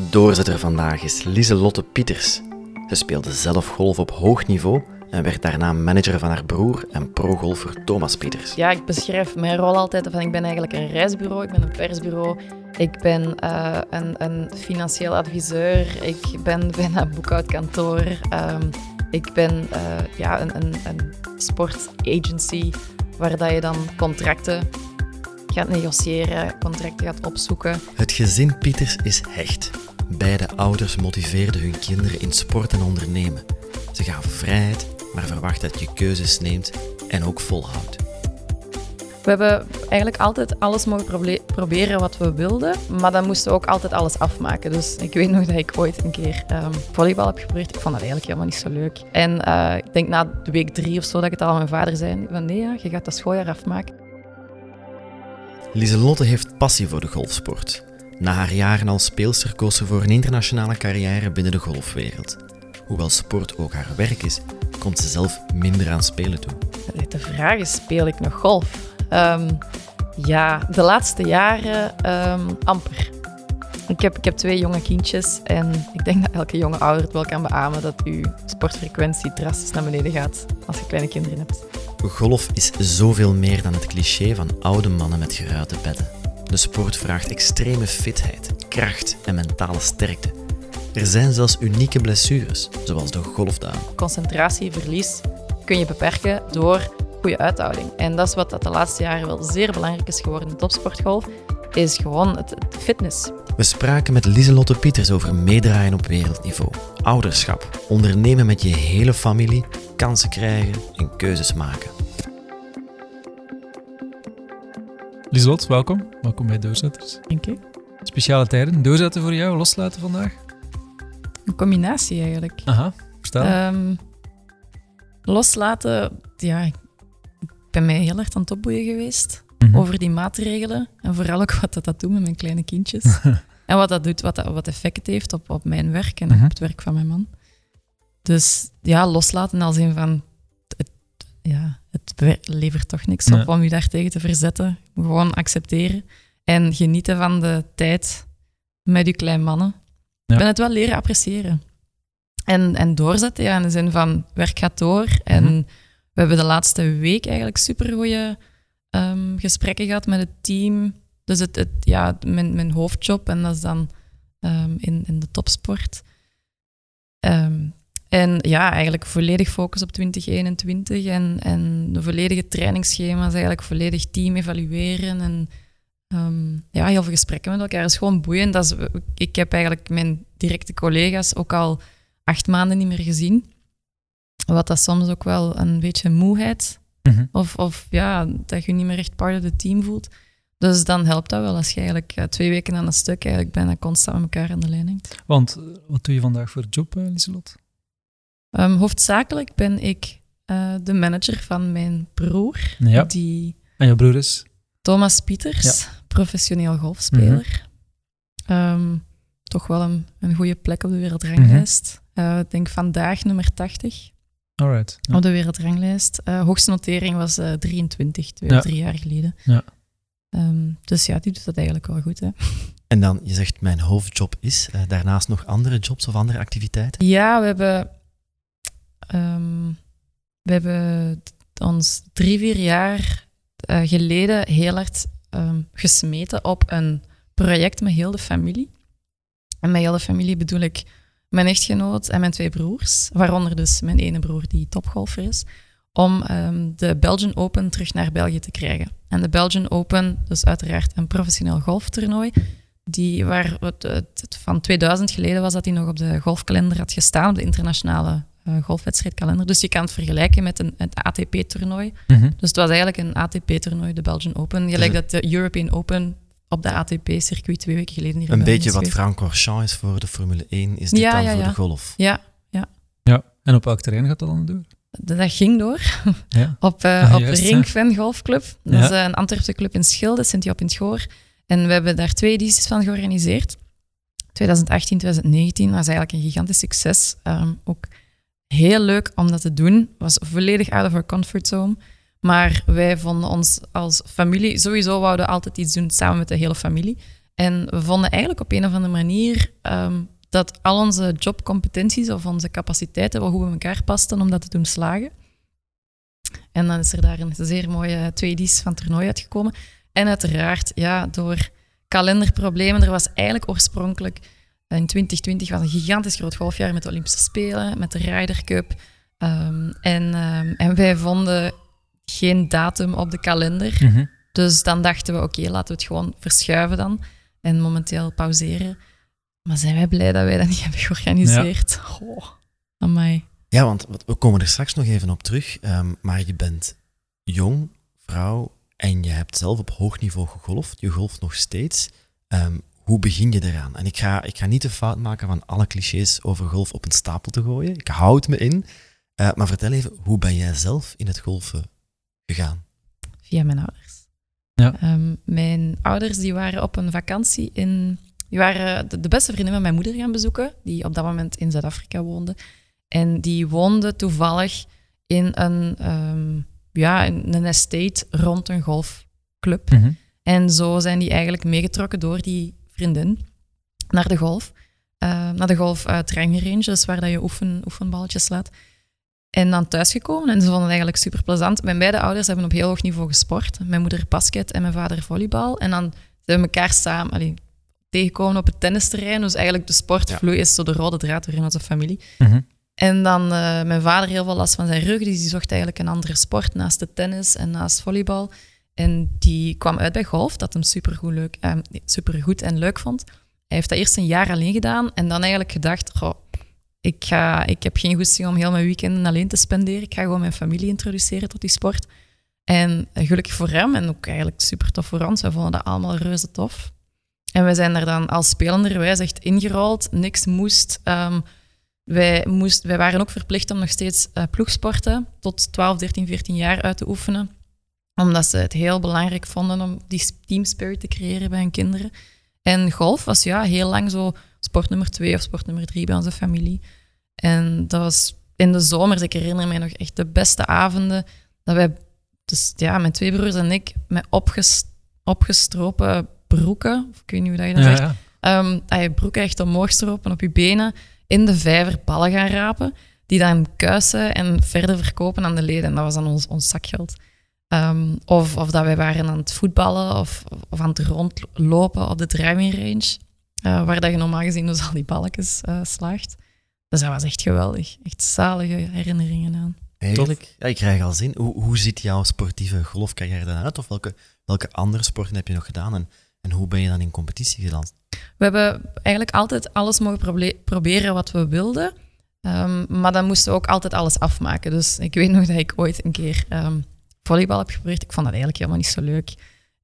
Doorzitter vandaag is Lieselotte Pieters. Ze speelde zelf golf op hoog niveau en werd daarna manager van haar broer en pro-golfer Thomas Pieters. Ja, ik beschrijf mijn rol altijd van ik ben eigenlijk een reisbureau, ik ben een persbureau, ik ben uh, een, een, financieel adviseur, ik ben bijna boekhoudkantoor, um, ik ben uh, ja, een, een, een sportagency waar dat je dan contracten gaat negociëren, contracten gaat opzoeken. Het gezin Pieters is hecht. Beide ouders motiveerden hun kinderen in sport en ondernemen. Ze gaven vrijheid, maar verwachten dat je keuzes neemt en ook volhoudt. We hebben eigenlijk altijd alles mogen proberen wat we wilden, maar dan moesten we ook altijd alles afmaken. Dus ik weet nog dat ik ooit een keer um, volleybal heb geprobeerd. Ik vond dat eigenlijk helemaal niet zo leuk. En uh, ik denk na de week drie of zo dat ik het al aan mijn vader zei: van nee, ja, je gaat dat schooljaar afmaken. Lieselotte heeft passie voor de golfsport. Na haar jaren als speelster koos ze voor een internationale carrière binnen de golfwereld. Hoewel sport ook haar werk is, komt ze zelf minder aan spelen toe. De vraag is, speel ik nog golf? Um, ja, de laatste jaren um, amper. Ik heb, ik heb twee jonge kindjes en ik denk dat elke jonge ouder het wel kan beamen dat uw sportfrequentie drastisch naar beneden gaat als je kleine kinderen hebt. Golf is zoveel meer dan het cliché van oude mannen met geruite bedden. De sport vraagt extreme fitheid, kracht en mentale sterkte. Er zijn zelfs unieke blessures, zoals de golfduim. Concentratieverlies kun je beperken door goede uithouding. En dat is wat dat de laatste jaren wel zeer belangrijk is geworden in topsportgolf, is gewoon het, fitness. We spraken met Lieselotte Pieters over meedraaien op wereldniveau, ouderschap, ondernemen met je hele familie, kansen krijgen en keuzes maken. Lieselot, welkom. Welkom bij Doorzetters. Dank je. Speciale tijden. Doorzetten voor jou, loslaten vandaag? Een combinatie eigenlijk. Aha, vertel. Um, loslaten, ja, ik ben mij heel erg aan het opboeien geweest mhm. over die maatregelen. En vooral ook wat dat, dat doet met mijn kleine kindjes. en wat dat doet, wat, dat, wat effect heeft op, op mijn werk en op mhm. het werk van mijn man. Dus ja, loslaten als een van... Ja, het levert toch niks op om je daar tegen te verzetten. Gewoon accepteren en genieten van de tijd met je kleine mannen. Ik ben het wel leren appreciëren. En, en doorzetten, ja, in de zin van werk gaat door. En mhm. we hebben de laatste week eigenlijk super goede um, gesprekken gehad met het team. Dus het, het, ja, mijn, mijn hoofdjob, en dat is dan um, in, in de topsport. Um, en ja, eigenlijk volledig focus op 2021 en, en de volledige trainingsschema's, eigenlijk volledig team evalueren en um, ja, heel veel gesprekken met elkaar. Dat is gewoon boeiend. Dat is, ik heb eigenlijk mijn directe collega's ook al acht maanden niet meer gezien. Wat dat soms ook wel een beetje moeheid mhm. of, of ja, dat je niet meer echt part of the team voelt. Dus dan helpt dat wel als je eigenlijk uh, twee weken aan een stuk eigenlijk bijna constant met elkaar aan de lijn hangt. Want uh, wat doe je vandaag voor job, uh, Lieselot? Um, hoofdzakelijk ben ik uh, de manager van mijn broer. Ja. Die en je broer is? Thomas Pieters, ja. professioneel golfspeler. Mm -hmm. um, toch wel een, een goede plek op de wereldranglijst. Mm -hmm. uh, ik denk vandaag nummer 80 Alright, ja. op de wereldranglijst. Uh, hoogste notering was 23, twee, ja. drie jaar geleden. Ja. Um, dus ja, die doet dat eigenlijk wel goed. Hè. En dan, je zegt mijn hoofdjob is, daarnaast nog andere jobs of andere activiteiten? Ja, we hebben Um, we hebben ons drie, vier jaar uh, geleden heel hard um, gesmeten op een project met heel de familie. En met heel de familie bedoel ik mijn echtgenoot en mijn twee broers, waaronder dus mijn ene broer die topgolfer is, om um, de Belgian Open terug naar België te krijgen. En de Belgian Open, dus uiteraard een professioneel golftoernooi, die waar van 2000 geleden was dat hij nog op de golfkalender had gestaan, op de internationale golfwedstrijdkalender. Dus je kan het vergelijken met een, het ATP-toernooi. Mhm. Dus het was eigenlijk een ATP-toernooi, de Belgian Open. Gelijk dus dat de European Open op de ATP-circuit twee weken geleden hier Een beetje wat Francorchamps is voor de Formule 1, is dit ja, dan ja, voor ja. de golf? Ja, ja. Ja, en op welk terrein gaat dat dan door? Dat ging door. Ja. op uh, ah, op juist, Ringfen Golfclub. Dat is een Antwerpse club in Schilde, Sint-Job in het Goor. En we hebben daar twee edities van georganiseerd. 2018, 2019 was eigenlijk een gigantisch succes. Um, ook heel leuk om dat te doen. Was volledig out of our comfort zone. Maar wij vonden ons als familie, sowieso wouden we altijd iets doen samen met de hele familie. En we vonden eigenlijk op een of andere manier ehm, dat al onze jobcompetenties of onze capaciteiten wel goed bij elkaar pasten om dat te doen slagen. En dan is er daar een zeer mooie twee edities van het toernooi uitgekomen. En uiteraard, ja, door kalenderproblemen. Er was eigenlijk oorspronkelijk in 2020 was een gigantisch groot golfjaar met de Olympische Spelen, met de Ryder Cup. Ehm, en, ehm, en wij vonden geen datum op de kalender. Mhm. Dus dan dachten we, oké, laten we het gewoon verschuiven dan. En momenteel pauzeren. Maar zijn wij blij dat wij dat niet hebben georganiseerd. Ja. Oh, amai. Ja, want we komen er straks nog even op terug. Um, maar je bent jong, vrouw, en je hebt zelf op hoog niveau gegolfd. Je golft nog steeds. Um, hoe begin je eraan? En ik ga, ik ga niet de fout maken van alle clichés over golf op een stapel te gooien. Ik houd me in. Uh, maar vertel even, hoe ben jij zelf in het golfen gegaan? Via mijn ouders. Ja. Um, mijn ouders die waren op een vakantie in... Die waren de, de beste vrienden van mijn moeder gaan bezoeken, die op dat moment in Zuid-Afrika woonde. En die woonde toevallig in een, um, ja, een estate rond een golfclub. Mm En zo zijn die eigenlijk meegetrokken door die vriendin naar de golf. Uh, naar de golf uh, range, dus waar dat je oefen, oefenballetjes slaat. En dan thuisgekomen en ze vonden het eigenlijk super plezant. Mijn beide ouders hebben op heel hoog niveau gesport. Mijn moeder basket en mijn vader volleybal. En dan zijn we elkaar samen allee, tegengekomen op het tennisterrein. Dus eigenlijk de sportvloei is zo de rode draad door in onze familie. Mhm. En dan uh, mijn vader heel veel last van zijn rug, dus die zocht eigenlijk een andere sport naast de tennis en naast volleybal. En die kwam uit bij golf, dat hem supergoed, leuk, eh, supergoed en leuk vond. Hij heeft dat eerst een jaar alleen gedaan en dan eigenlijk gedacht, goh, ik, ga, ik heb geen goesting om heel mijn weekenden alleen te spenderen. Ik ga gewoon mijn familie introduceren tot die sport. En gelukkig voor hem en ook eigenlijk super tof voor ons. Wij vonden dat allemaal reuze tof. En we zijn er dan als spelenderwijs echt ingerold. Niks moest. Um, wij, moest, wij waren ook verplicht om nog steeds uh, ploegsporten tot 12, 13, 14 jaar uit te oefenen. Omdat ze het heel belangrijk vonden om die team spirit te creëren bij hun kinderen. En golf was ja, heel lang zo sport nummer twee of sport nummer drie bij onze familie. En dat was in de zomer, ik herinner me nog echt de beste avonden, dat wij, dus ja, mijn twee broers en ik, met opgestropen broeken, of ik weet niet hoe dat je dat zegt, ja. Um, je broeken echt omhoog stropen op je benen, in de vijver ballen gaan rapen, die dan kuisen en verder verkopen aan de leden. En dat was dan ons, ons zakgeld. Um, of, of dat wij waren aan het voetballen of, of aan het rondlopen op de driving range, uh, waar dat je normaal gezien dus al die balkjes uh, slaagt. Dus dat was echt geweldig. Echt zalige herinneringen aan. Eigenlijk, ja, ik krijg al zin. Hoe, hoe ziet jouw sportieve golfcarrière dan uit? Of welke, welke andere sporten heb je nog gedaan? En, en hoe ben je dan in competitie geland? We hebben eigenlijk altijd alles mogen proberen wat we wilden. Um, maar dan moesten we ook altijd alles afmaken. Dus ik weet nog dat ik ooit een keer um, volleybal heb geprobeerd. Ik vond dat eigenlijk helemaal niet zo leuk.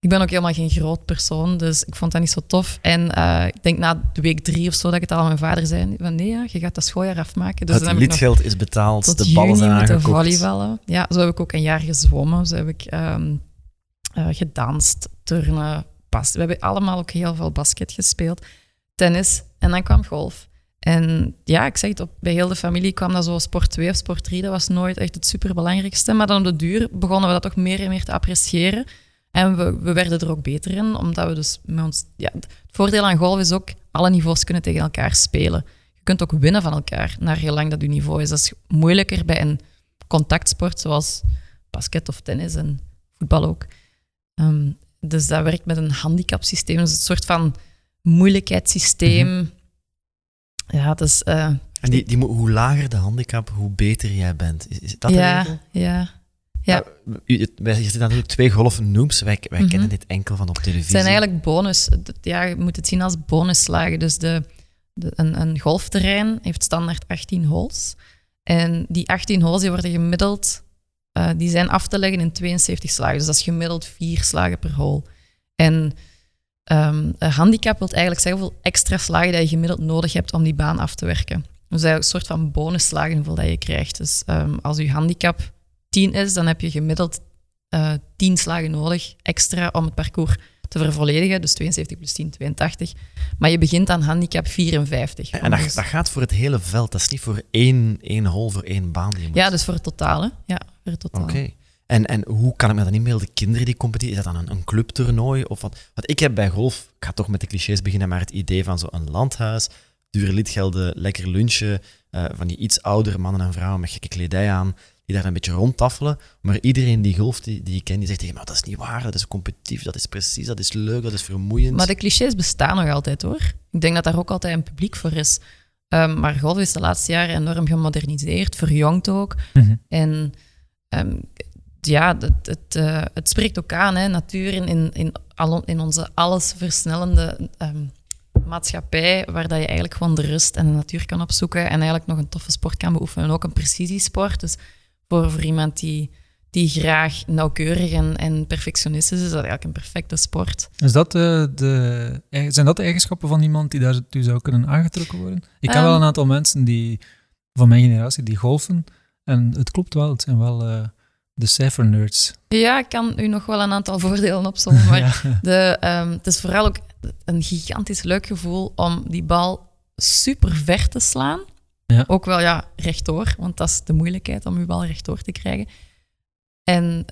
Ik ben ook helemaal geen groot persoon, dus ik vond dat niet zo tof. En uh, ik denk na de week drie of zo dat ik het al aan mijn vader zei: van nee, ja, je gaat dat schooljaar afmaken. Dus het lidgeld is betaald, de ballen zijn aangekocht. volleyballen. Ja, zo heb ik ook een jaar gezwommen. Zo heb ik um, uh, gedanst, turnen, pas. We hebben allemaal ook heel veel basket gespeeld, tennis en dan kwam golf. En ja, ik zeg het, op, bij heel de familie kwam dat zo sport 2 of sport 3. Dat was nooit echt het superbelangrijkste. Maar dan op de duur begonnen we dat toch meer en meer te appreciëren. En we, we werden er ook beter in, omdat we dus met ons... Ja, het voordeel aan golf is ook, alle niveaus kunnen tegen elkaar spelen. Je kunt ook winnen van elkaar, naar heel lang dat je niveau is. Dat is moeilijker bij een contactsport, zoals basket of tennis en voetbal ook. Ehm, dus dat werkt met een handicapsysteem. Dus een soort van moeilijkheidssysteem. Mm Ja, dus... Uh, en die, die, hoe lager de handicap, hoe beter jij bent. Is, is dat ja, Ja, ja. wij zitten natuurlijk twee golfen noems. Wij, wij mhm. kennen dit enkel van op televisie. Het zijn eigenlijk bonus. Ja, je moet het zien als bonusslagen. Dus de, de, een, een golfterrein heeft standaard 18 holes. En die 18 holes die worden gemiddeld uh, die zijn af te leggen in 72 slagen. Dus dat is gemiddeld vier slagen per hole. En um, een handicap wil eigenlijk zeggen hoeveel extra slagen dat je gemiddeld nodig hebt om die baan af te werken. Dus eigenlijk een soort van bonusslagen hoeveel dat je krijgt. Dus um, als je handicap 10 is, dan heb je gemiddeld uh, eh, 10 slagen nodig extra om het parcours te vervolledigen. Dus 72 plus 10, 82. Maar je begint aan handicap 54. En dat, dat gaat voor het hele veld. Dat is niet voor één, één hole, voor één baan. Die moet... Ja, dus voor het totale. Ja, voor het totale. Oké. En, en hoe kan ik me dan inbeelden, kinderen die competeren, is dat dan een, een clubtoernooi? Of wat? Want ik heb bij golf, ik ga toch met de clichés beginnen, maar het idee van zo'n landhuis, dure lidgelden, lekker lunchen, uh, van die iets oudere mannen en vrouwen met gekke kledij aan, die daar een beetje rondtaffelen. Maar iedereen die golft, die, die ik ken, die zegt tegen me, dat is niet waar, dat is competitief, dat is precies, dat is leuk, dat is vermoeiend. Maar de clichés bestaan nog altijd hoor. Ik denk dat daar ook altijd een publiek voor is. Um, maar golf is de laatste jaren enorm gemoderniseerd, verjongd ook. Mm -hmm. En um, ja, het, het, uh, het, spreekt ook aan, hè, natuur in, in, in, al, in onze alles versnellende um, maatschappij, waar dat je eigenlijk gewoon de rust en de natuur kan opzoeken en eigenlijk nog een toffe sport kan beoefenen. Ook een precisiesport. Dus voor, voor iemand die, die graag nauwkeurig en, en perfectionistisch is, is dat eigenlijk een perfecte sport. Is dat, uh, de, zijn dat de eigenschappen van iemand die daartoe zou kunnen aangetrokken worden? Ik ken um, wel een aantal mensen die, van mijn generatie die golfen. En het klopt wel, het zijn wel uh, de cijfernerds. Ja, ik kan u nog wel een aantal voordelen opzommen. Maar ja. de, um, het is vooral ook een gigantisch leuk gevoel om die bal super ver te slaan. Ja. Ook wel ja, rechtdoor, want dat is de moeilijkheid om je bal rechtdoor te krijgen. En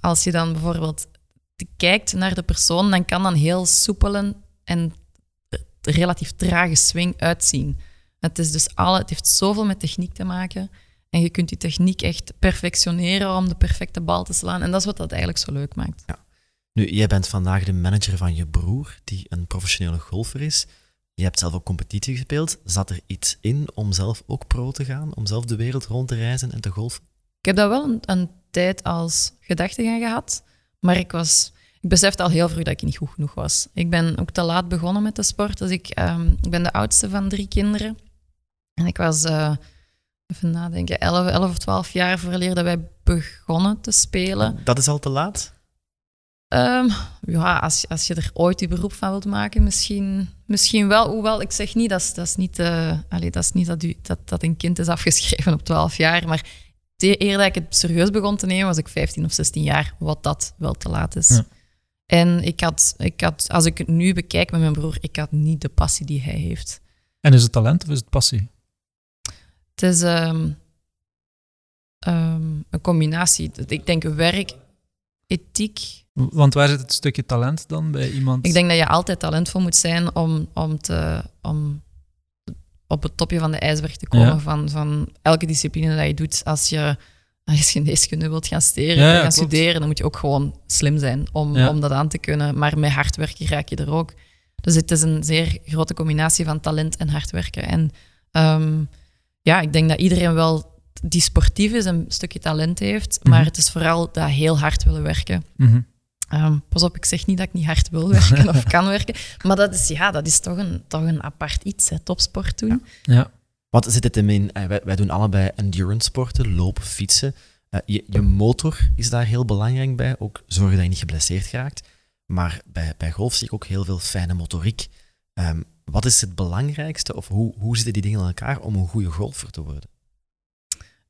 als je dan bijvoorbeeld kijkt naar de persoon, dan kan dan heel soepelen en relatief trage swing uitzien. Het, is dus alle, het heeft zoveel met techniek te maken. En je kunt die techniek echt perfectioneren om de perfecte bal te slaan. En dat is wat dat eigenlijk zo leuk maakt. Ja. Nu, jij bent vandaag de manager van je broer, die een professionele golfer is. Je hebt zelf ook competitie gespeeld. Zat er iets in om zelf ook pro te gaan? Om zelf de wereld rond te reizen en te golfen? Ik heb dat wel een, een tijd als gedachte aan gehad. Maar ik, was, ik besefte al heel vroeg dat ik niet goed genoeg was. Ik ben ook te laat begonnen met de sport. Dus ik, um, ik ben de oudste van drie kinderen. En ik was, uh, even nadenken, 11, 11 of 12 jaar vooraleer dat wij begonnen te spelen. Dat is al te laat? Um, ja, als, als je er ooit je beroep van wilt maken, misschien, misschien wel. Hoewel, ik zeg niet, dat is, dat is niet, uh, allee, dat, is niet dat, u, dat, dat een kind is afgeschreven op 12 jaar. Maar eer dat ik het serieus begon te nemen, was ik 15 of 16 jaar, wat dat wel te laat is. Ja. En ik had, ik had, als ik het nu bekijk met mijn broer, ik had niet de passie die hij heeft. En is het talent of is het passie? Het is um, um, een combinatie. Ik denk werk, ethiek, want waar zit het stukje talent dan bij iemand? Ik denk dat je altijd talentvol moet zijn om, om, te, om op het topje van de ijsberg te komen ja. van, van elke discipline dat je doet. Als je, als je geneeskunde wilt gaan, steren, ja, ja, gaan klopt. studeren, dan moet je ook gewoon slim zijn om, om dat aan te kunnen. Maar met hard werken raak je er ook. Dus het is een zeer grote combinatie van talent en hard werken. En um, ja, ik denk dat iedereen wel die sportief is, een stukje talent heeft, maar mm -hmm. het is vooral dat heel hard willen werken. Mm -hmm. Um, pas op, ik zeg niet dat ik niet hard wil werken of kan werken. Maar dat is, ja, dat is toch een, toch een apart iets, hè, topsport doen. Ja. ja. Wat zit het in? Wij, wij doen allebei endurance sporten, lopen, fietsen. Uh, je, je, motor is daar heel belangrijk bij. Ook zorgen dat je niet geblesseerd raakt. Maar bij, bij golf zie ik ook heel veel fijne motoriek. Um, wat is het belangrijkste of hoe, hoe zitten die dingen in elkaar om een goede golfer te worden?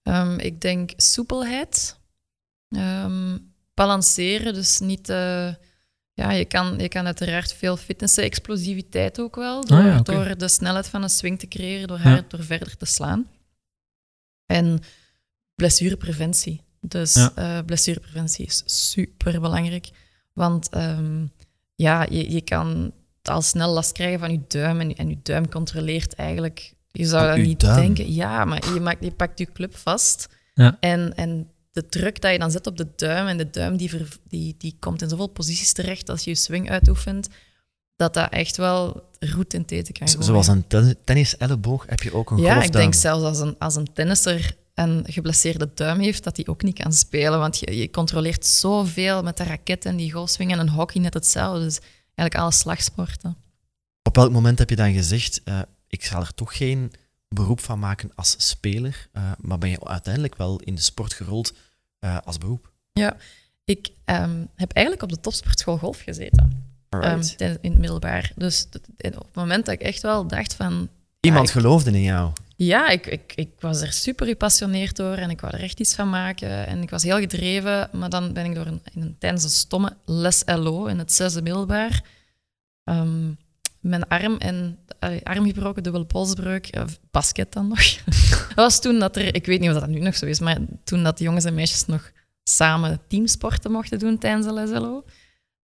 Um, ik denk soepelheid balanceren. Dus niet. Uh, ja, je kan, je kan uiteraard veel fitnessen, explosiviteit ook wel. Door, ah, ja, okay. door de snelheid van een swing te creëren, door haar ja. door verder te slaan. En blessurepreventie. Dus ja. uh, blessurepreventie is super belangrijk. Want um, ja, je, je kan al snel last krijgen van je duim. En, en je duim controleert eigenlijk. Je zou dat niet duim. denken. Ja, maar je, maakt, je pakt je club vast. Ja. En, en de druk dat je dan zet op de duim en de duim die, ver, die, die komt in zoveel posities terecht als je je swing uitoefent, dat dat echt wel roet in teten kan gooien. Zoals een ten tennis-elleboog heb je ook een Ja, golfduim. ik denk zelfs als een, als een tennisser een geblesseerde duim heeft, dat hij ook niet kan spelen, want je, je controleert zoveel met de raket en die golfswing en een hockey net hetzelfde. Dus eigenlijk alle slagsporten. Op welk moment heb je dan gezegd, uh, ik zal er toch geen beroep van maken als speler, uh, maar ben je uiteindelijk wel in de sport gerold uh, als beroep? Ja, ik um, heb eigenlijk op de topsportschool golf gezeten. Um, in het middelbaar. Dus op het moment dat ik echt wel dacht van... Iemand ik, geloofde in jou? Ja, ik, ik, ik was er super gepassioneerd door en ik wou er echt iets van maken. En ik was heel gedreven, maar dan ben ik door een, een, tijdens een stomme les LO in het zesde middelbaar... Um, mijn arm en arm gebroken, dubbele polsbreuk, uh, basket dan nog. dat was toen dat er, ik weet niet of dat nu nog zo is, maar toen dat de jongens en meisjes nog samen teamsporten mochten doen tijdens de SLO.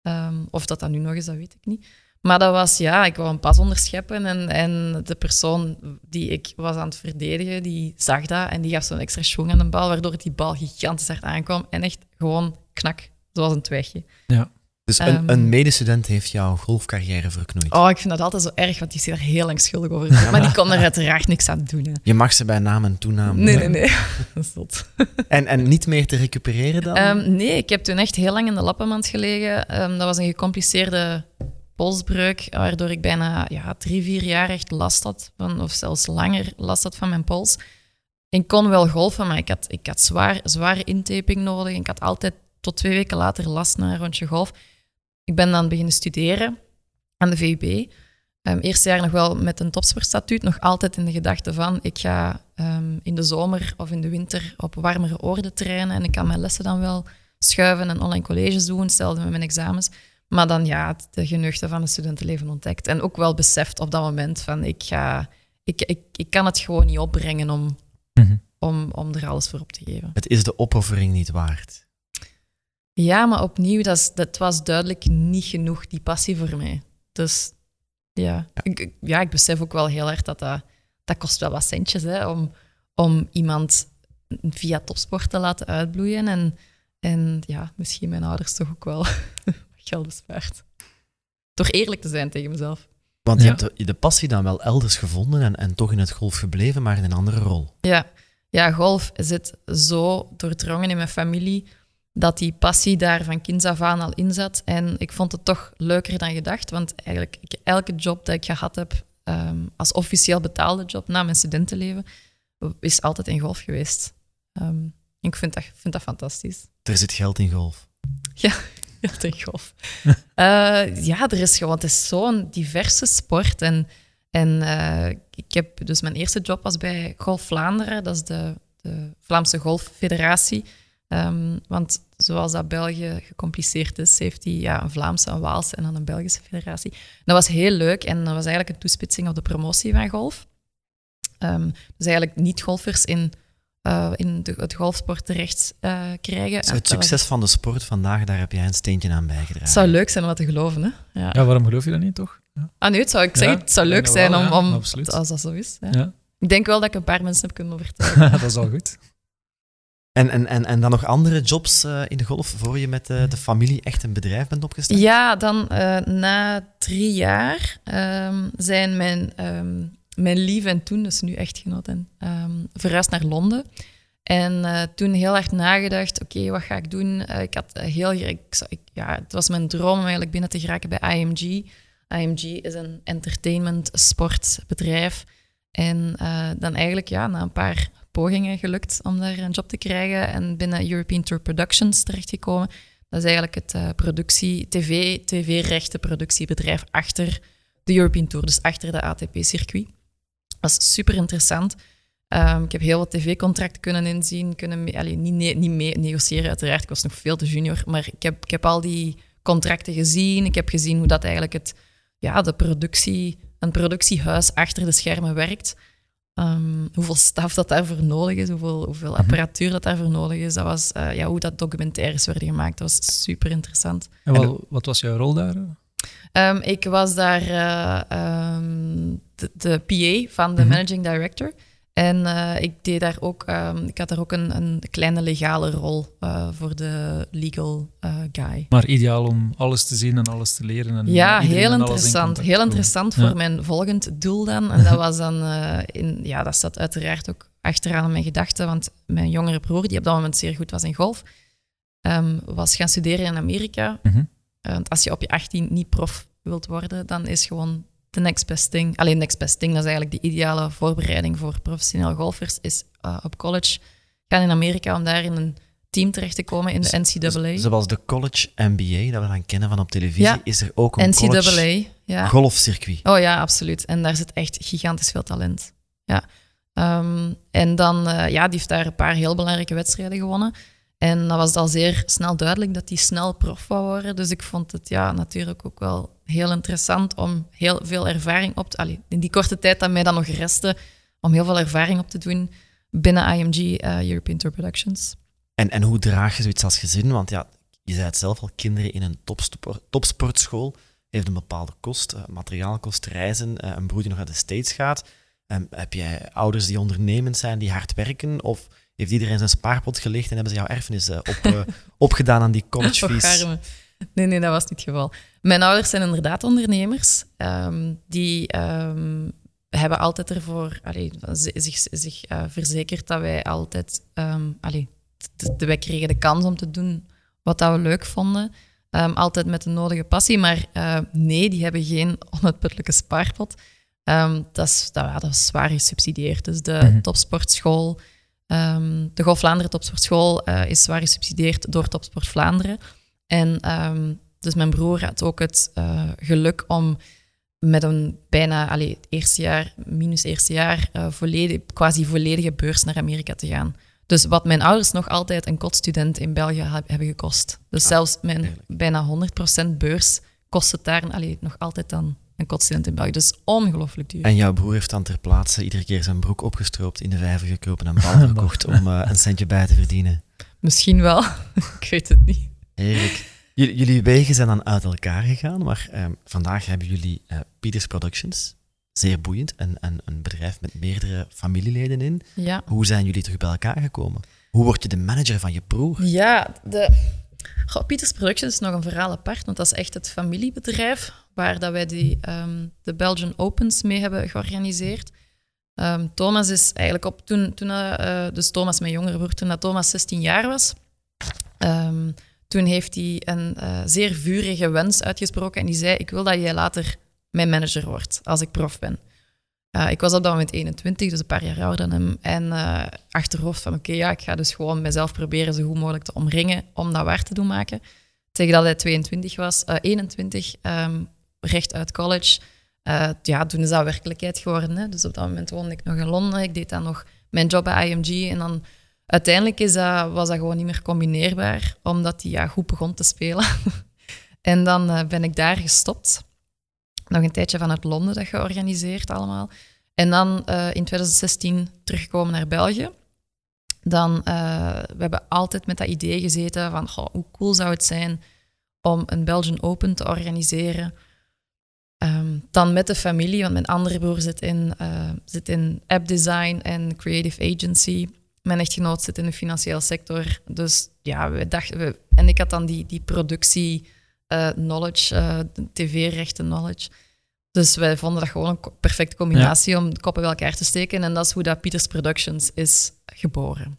Ehm, of dat dat nu nog is, dat weet ik niet. Maar dat was, ja, ik wou een pas onderscheppen en, en de persoon die ik was aan het verdedigen, die zag dat en die gaf zo'n extra schwung aan de bal, waardoor die bal gigantisch hard aankwam en echt gewoon knak, zoals een twegje. Ja. Dus een, Ehm. een medestudent heeft jouw golfcarrière verknoeid. Oh, ik vind dat altijd zo erg, want die is er heel lang schuldig over. Maar die kon er uiteraard niks aan doen. Hè. Je mag ze bij naam en toenaam Nee, nee, nee. Dat is zot. En, en niet meer te recupereren dan? Ehm, nee, ik heb toen echt heel lang in de lappenmand gelegen. Ehm, dat was een gecompliceerde polsbreuk, waardoor ik bijna ja, drie, vier jaar echt last had, van, of zelfs langer last had van mijn pols. Ik kon wel golfen, maar ik had, ik had zwaar, zware intaping nodig. Ik had altijd tot twee weken later last na een rondje golf. Ik ben dan beginnen studeren aan de VUB. Ehm, eerste jaar nog wel met een topsportstatuut, nog altijd in de gedachte van ik ga ehm, in de zomer of in de winter op warmere oorden trainen en ik kan mijn lessen dan wel schuiven en online colleges doen, stelde met mijn examens. Maar dan ja, de geneugten van het studentenleven ontdekt. En ook wel beseft op dat moment van ik, ga, ik, ik, ik kan het gewoon niet opbrengen om, Mhm. om, om er alles voor op te geven. Het is de opoffering niet waard. Ja, maar opnieuw, dat, is, dat was duidelijk niet genoeg, die passie voor mij. Dus ja, ik, ik- ja, ik besef ook wel heel erg dat dat, dat kost wel wat centjes hè, om, om iemand via topsport te laten uitbloeien. En, en ja, misschien mijn ouders toch ook wel geld bespaard. Door eerlijk te zijn tegen mezelf. Want je Ja. hebt de, de passie dan wel elders gevonden en, en toch in het golf gebleven, maar in een andere rol. Ja. ja, golf zit zo doordrongen in mijn familie dat die passie daar van kinds af aan al in zat. En ik vond het toch leuker dan gedacht, want eigenlijk ik, elke job dat ik gehad heb ehm, als officieel betaalde job na mijn studentenleven, is altijd in golf geweest. Ehm, ik vind dat, vind dat fantastisch. Er zit geld in golf. Ja, in golf. Eh, ja, er is gewoon, het is zo'n diverse sport. En, en eh, ik heb dus mijn eerste job was bij Golf Vlaanderen, dat is de, de Vlaamse Golffederatie. Ehm, want zoals dat België gecompliceerd is, heeft hij ja, een Vlaamse, een Waalse en dan een Belgische federatie. Dat was heel leuk en dat was eigenlijk een toespitsing op de promotie van golf. Ehm, dus eigenlijk niet-golfers in, eh, in de, het golfsport terecht eh, krijgen. Dus En het succes van de sport vandaag, daar heb jij een steentje aan bijgedragen. het zou leuk zijn om dat te geloven, hè? Ja. Ja, waarom geloof je dat niet, toch? Ja. Ah nee, het zou, ik zeg, Ja, het zou leuk zijn om, om absoluut. als dat zo is. Ja. Ja. Ik denk wel dat ik een paar mensen heb kunnen overtuigen. dat is al goed. En, en, en, en dan nog andere jobs eh, in de golf, voor je met de, de familie echt een bedrijf bent opgestart? Ja, dan eh, na drie jaar ehm, zijn mijn, ehm, mijn lief en toen, dus nu echtgenoot, en, verhuisd naar Londen. En eh, toen heel hard nagedacht, oké, wat ga ik doen? Eh, ik had heel, ik, ik- ja, het was mijn droom om eigenlijk binnen te geraken bij IMG. IMG is een entertainment sportbedrijf. En eh, dan eigenlijk ja, na een paar pogingen gelukt om daar een job te krijgen en binnen European Tour Productions terechtgekomen. Dat is eigenlijk het productie, tv, tv-rechten productiebedrijf achter de European Tour, dus achter de ATP-circuit. Dat is super interessant. Ehm, ik heb heel wat tv-contracten kunnen inzien, kunnen allee, niet, ne- niet mee negociëren uiteraard, ik was nog veel te junior, maar ik heb, ik heb al die contracten gezien. Ik heb gezien hoe dat eigenlijk het, ja, de productie, een productiehuis achter de schermen werkt. Ehm, hoeveel staf dat daarvoor nodig is, hoeveel, hoeveel apparatuur dat daarvoor nodig is. Dat was, eh, ja, hoe dat documentaires werden gemaakt, dat was super interessant. En wel, wat was jouw rol daar? Ehm, ik was daar eh, ehm, de, de PA van de Mhm. managing director. En eh, ik deed daar ook, ehm, ik had daar ook een, een kleine legale rol eh, voor de legal eh, guy. Maar ideaal om alles te zien en alles te leren. En Ja, heel in interessant. Heel te interessant voor mijn volgend doel dan. En dat was dan, in, ja, dat staat uiteraard ook achteraan mijn gedachten, want mijn jongere broer, die op dat moment zeer goed was in golf, ehm, was gaan studeren in Amerika. Mhm. Want als je op je 18 niet prof wilt worden, dan is gewoon de next best thing. Alleen next best thing, dat is eigenlijk de ideale voorbereiding voor professioneel golfers, is eh, op college gaan in Amerika om daar in een team terecht te komen in de NCAA. Zoals de college MBA, dat we dan kennen van op televisie, Ja. is er ook een NCAA, college ja. golfcircuit. Oh ja, absoluut. En daar zit echt gigantisch veel talent. Ja. Ehm, en dan, eh, ja, die heeft daar een paar heel belangrijke wedstrijden gewonnen. En dan was het al zeer snel duidelijk dat hij snel prof wou worden. Dus ik vond het ja, natuurlijk ook wel heel interessant om heel veel ervaring op te... Allee, in die korte tijd dat mij dan nog restte, om heel veel ervaring op te doen binnen IMG, eh, European Tour Productions. En, en hoe draag je zoiets als gezin? Want ja, je zei het zelf al, kinderen in een topsport, topsportschool heeft een bepaalde kost, uh, materiaalkost, reizen, uh, een broer die nog naar de States gaat. Um, heb jij ouders die ondernemend zijn, die hard werken? Of heeft iedereen zijn spaarpot gelegd en hebben ze jouw erfenis uh, op, opgedaan aan die college fees? nee, nee, dat was niet het geval. Mijn ouders zijn inderdaad ondernemers. Um, die um, hebben altijd ervoor allee, zich, zich verzekerd dat wij altijd... Allee, wij kregen de kans om te doen wat dat we leuk vonden. Um, altijd met de nodige passie. Maar uh, nee, die hebben geen onuitputtelijke spaarpot. Um, dat, is, dat, dat is zwaar gesubsidieerd. Dus de mm -hmm. topsportschool, um, de Golf Vlaanderen topsportschool, uh, is zwaar gesubsidieerd door Topsport Vlaanderen. En dus mijn broer had ook het uh, geluk om met een bijna, allee, eerste jaar, minus eerste jaar, volledig, quasi volledige beurs naar Amerika te gaan. Dus wat mijn ouders nog altijd een kotstudent in België hebben gekost. Dus ah, zelfs mijn bijna 100% beurs kost het daar allee, nog altijd dan een kotstudent in België. Dus ongelooflijk duur. En jouw broer heeft dan ter plaatse iedere keer zijn broek opgestroopt, in de vijver gekropen en bal gekocht om uh, een centje bij te verdienen? Misschien wel. Ik weet het niet. Heerlijk. Jullie wegen zijn dan uit elkaar gegaan, maar uh, vandaag hebben jullie uh, Peters Productions, zeer boeiend. Een, een, een bedrijf met meerdere familieleden in. Ja. Hoe zijn jullie terug bij elkaar gekomen? Hoe word je de manager van je broer? Ja, de... Goh, Pieters Productions is nog een verhaal apart, want dat is echt het familiebedrijf waar dat wij die, um, de Belgian Opens mee hebben georganiseerd. Um, Thomas is eigenlijk op toen, toen uh, dus Thomas, mijn jongere broer, toen dat Thomas 16 jaar was, um, toen heeft hij een uh, zeer vurige wens uitgesproken en die zei, ik wil dat jij later mijn manager wordt als ik prof ben. Uh, ik was op dat moment 21, dus een paar jaar ouder dan hem. En uh, achterhoofd van, oké, ja, ik ga dus gewoon mezelf proberen zo goed mogelijk te omringen om dat waar te doen maken. Tegen dat hij 22 was, uh, 21, um, recht uit college. ja, toen is dat werkelijkheid geworden. Hè. Dus op dat moment woonde ik nog in Londen. Ik deed dan nog mijn job bij IMG. En dan uiteindelijk is dat, was dat gewoon niet meer combineerbaar, omdat hij ja, goed begon te spelen. en dan ben ik daar gestopt nog een tijdje vanuit Londen dat georganiseerd allemaal. En dan uh, in 2016 teruggekomen naar België. Dan, uh, we hebben altijd met dat idee gezeten van hoe cool zou het zijn om een Belgian Open te organiseren. Um, dan met de familie, want mijn andere broer zit in, uh, zit in app design en creative agency. Mijn echtgenoot zit in de financiële sector. Dus ja, we dachten, we, en ik had dan die, die productie uh, knowledge, uh, tv-rechten knowledge. Dus wij vonden dat gewoon een perfecte combinatie om de koppen bij elkaar te steken. En dat is hoe dat Peters Productions is geboren.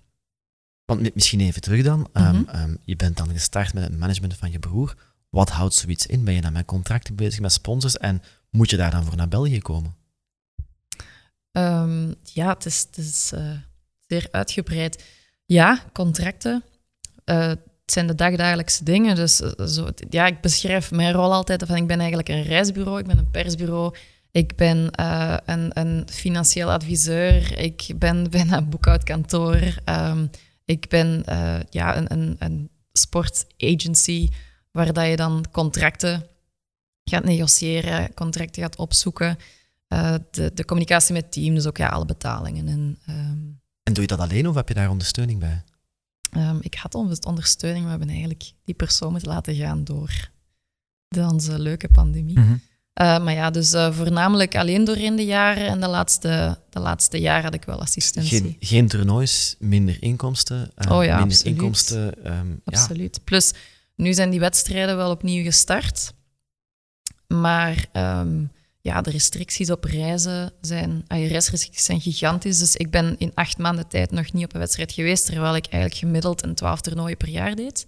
Want misschien even terug dan. Mm -hmm. um, um, je bent dan gestart met het management van je broer. Wat houdt zoiets in? Ben je dan met contracten bezig met sponsors en moet je daar dan voor naar België komen? Um, ja, het is, het is uh, zeer uitgebreid. Ja, contracten. Uh, het zijn de dagdagelijkse dingen. Dus eh, zo, ja, ik beschrijf mijn rol altijd van ik ben eigenlijk een reisbureau, ik ben een persbureau, ik ben uh, een, een, financieel adviseur, ik ben bijna een boekhoudkantoor, um, ik ben ja, een, een, een sportagency waar dat je dan contracten gaat negociëren, contracten gaat opzoeken. De, de communicatie met team, dus ook ja, alle betalingen. En, um... en doe je dat alleen of heb je daar ondersteuning bij? Um, ik had ondersteuning, maar we hebben eigenlijk die persoon moeten laten gaan door de, onze leuke pandemie. Mm -hmm. uh, maar ja, dus uh, voornamelijk alleen doorheen de jaren en de laatste, de laatste jaren had ik wel assistentie. Geen, geen toernoois, minder inkomsten. Uh, oh ja, minder absoluut. inkomsten. Um, absoluut. Ja. Plus, nu zijn die wedstrijden wel opnieuw gestart. Maar um, ja, de restricties op reizen zijn, reisrestricties zijn gigantisch. Dus ik ben in acht maanden tijd nog niet op een wedstrijd geweest, terwijl ik eigenlijk gemiddeld een twaalf toernooien per jaar deed.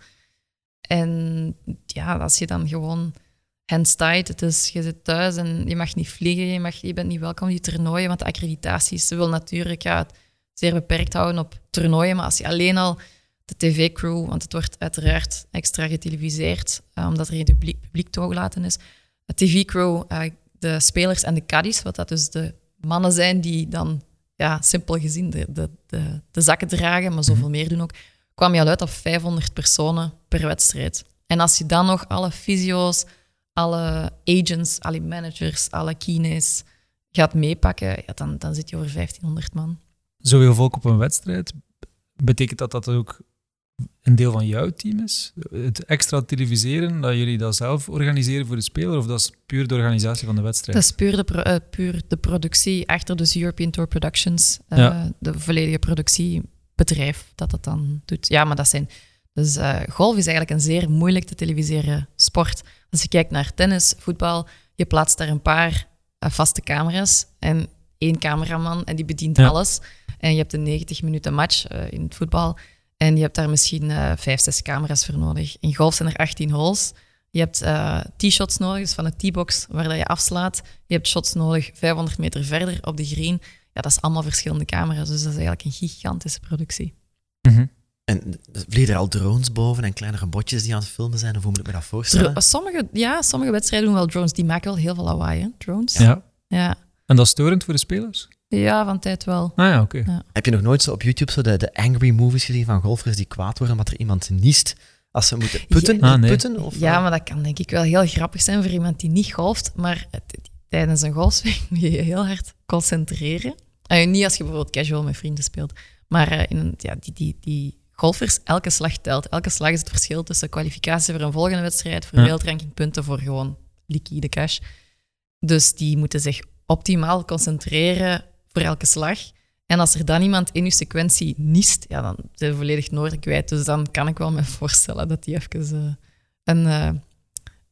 En ja, als je dan gewoon hands tied, het is, je zit thuis en je mag niet vliegen, je, mag, je bent niet welkom die toernooien, want de accreditaties wil natuurlijk ja, zeer beperkt houden op toernooien. Maar als je alleen al de tv-crew, want het wordt uiteraard extra geteleviseerd, uh, omdat er geen publiek, publiek toegelaten is, de tv-crew uh, de spelers en de caddies, wat dat dus de mannen zijn die dan, ja, simpel gezien, de, de, de, de zakken dragen, maar zoveel mm -hmm. meer doen ook, kwam je al uit op 500 personen per wedstrijd. En als je dan nog alle fysio's, alle agents, alle managers, alle kines gaat meepakken, ja, dan, dan zit je over 1500 man. Zoveel volk op een wedstrijd, betekent dat dat ook een deel van jouw team is? Het extra televiseren, dat jullie dat zelf organiseren voor de speler, of dat is puur de organisatie van de wedstrijd? Dat is puur de, pro- eh, puur de productie achter dus European Tour Productions, Ja. de volledige productiebedrijf dat dat dan doet. Ja, maar dat zijn... Dus eh, golf is eigenlijk een zeer moeilijk te televiseren sport. Als je kijkt naar tennis, voetbal, je plaatst daar een paar vaste camera's en één cameraman en die bedient Ja. alles. En je hebt een 90 minuten match in het voetbal en je hebt daar misschien eh vijf, zes camera's voor nodig. In golf zijn er 18 holes. Je hebt eh tee-shots nodig, dus van de teebox waar dat je afslaat. Je hebt shots nodig 500 meter verder op de green. Ja, dat is allemaal verschillende camera's, dus dat is eigenlijk een gigantische productie. Mhm. En vliegen er al drones boven en kleine robotjes die aan het filmen zijn? Of hoe moet ik me dat voorstellen? Dro- sommige, ja, sommige wedstrijden doen wel drones. Die maken wel heel veel lawaai, hè? drones. Ja. Ja. En dat is storend voor de spelers? Ja, van tijd wel. Ah ja, oké. Heb je nog nooit zo op YouTube zo de, de angry movies gezien van golfers die kwaad worden omdat er iemand niest als ze moeten putten? Ja. Ah, nee. putten of, Ja, eh, maar dat kan denk ik wel heel grappig zijn voor iemand die niet golft. Maar het- tijdens een golfswing moet je je heel hard concentreren. Eh, niet als je bijvoorbeeld casual met vrienden speelt. Maar eh, in een, ja, die, die, die golfers, elke slag telt. Elke slag is het verschil tussen kwalificatie voor een volgende wedstrijd, voor Ja. wereldrankingpunten, voor gewoon liquide cash. Dus die moeten zich optimaal concentreren voor elke slag. En als er dan iemand in uw sequentie niest, ja, dan zijn we volledig noorden kwijt. Dus dan kan ik wel me voorstellen dat die even eh, een, eh,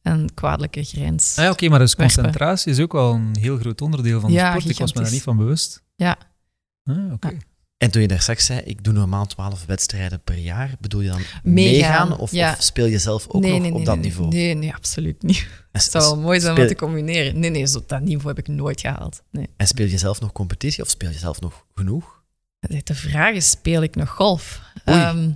een kwaadlijke grens... Ah ja, oké, maar dus Werpen. concentratie is ook wel een heel groot onderdeel van de Ja, sport. Ik was me daar niet van bewust. Ja. Ah, oké. Ja. En toen je daar straks zei, ik doe normaal 12 wedstrijden per jaar, bedoel je dan Meegaan, meegaan? Of, ja. of speel je zelf ook nee, nog nee, op nee, dat nee, niveau? Nee, nee, absoluut niet. En, Het zou wel mooi zijn om te combineren. Nee, nee, zo, dat niveau heb ik nooit gehaald. Nee. en speel je zelf nog competitie of speel je zelf nog genoeg? De vraag is, speel ik nog golf? Ehm,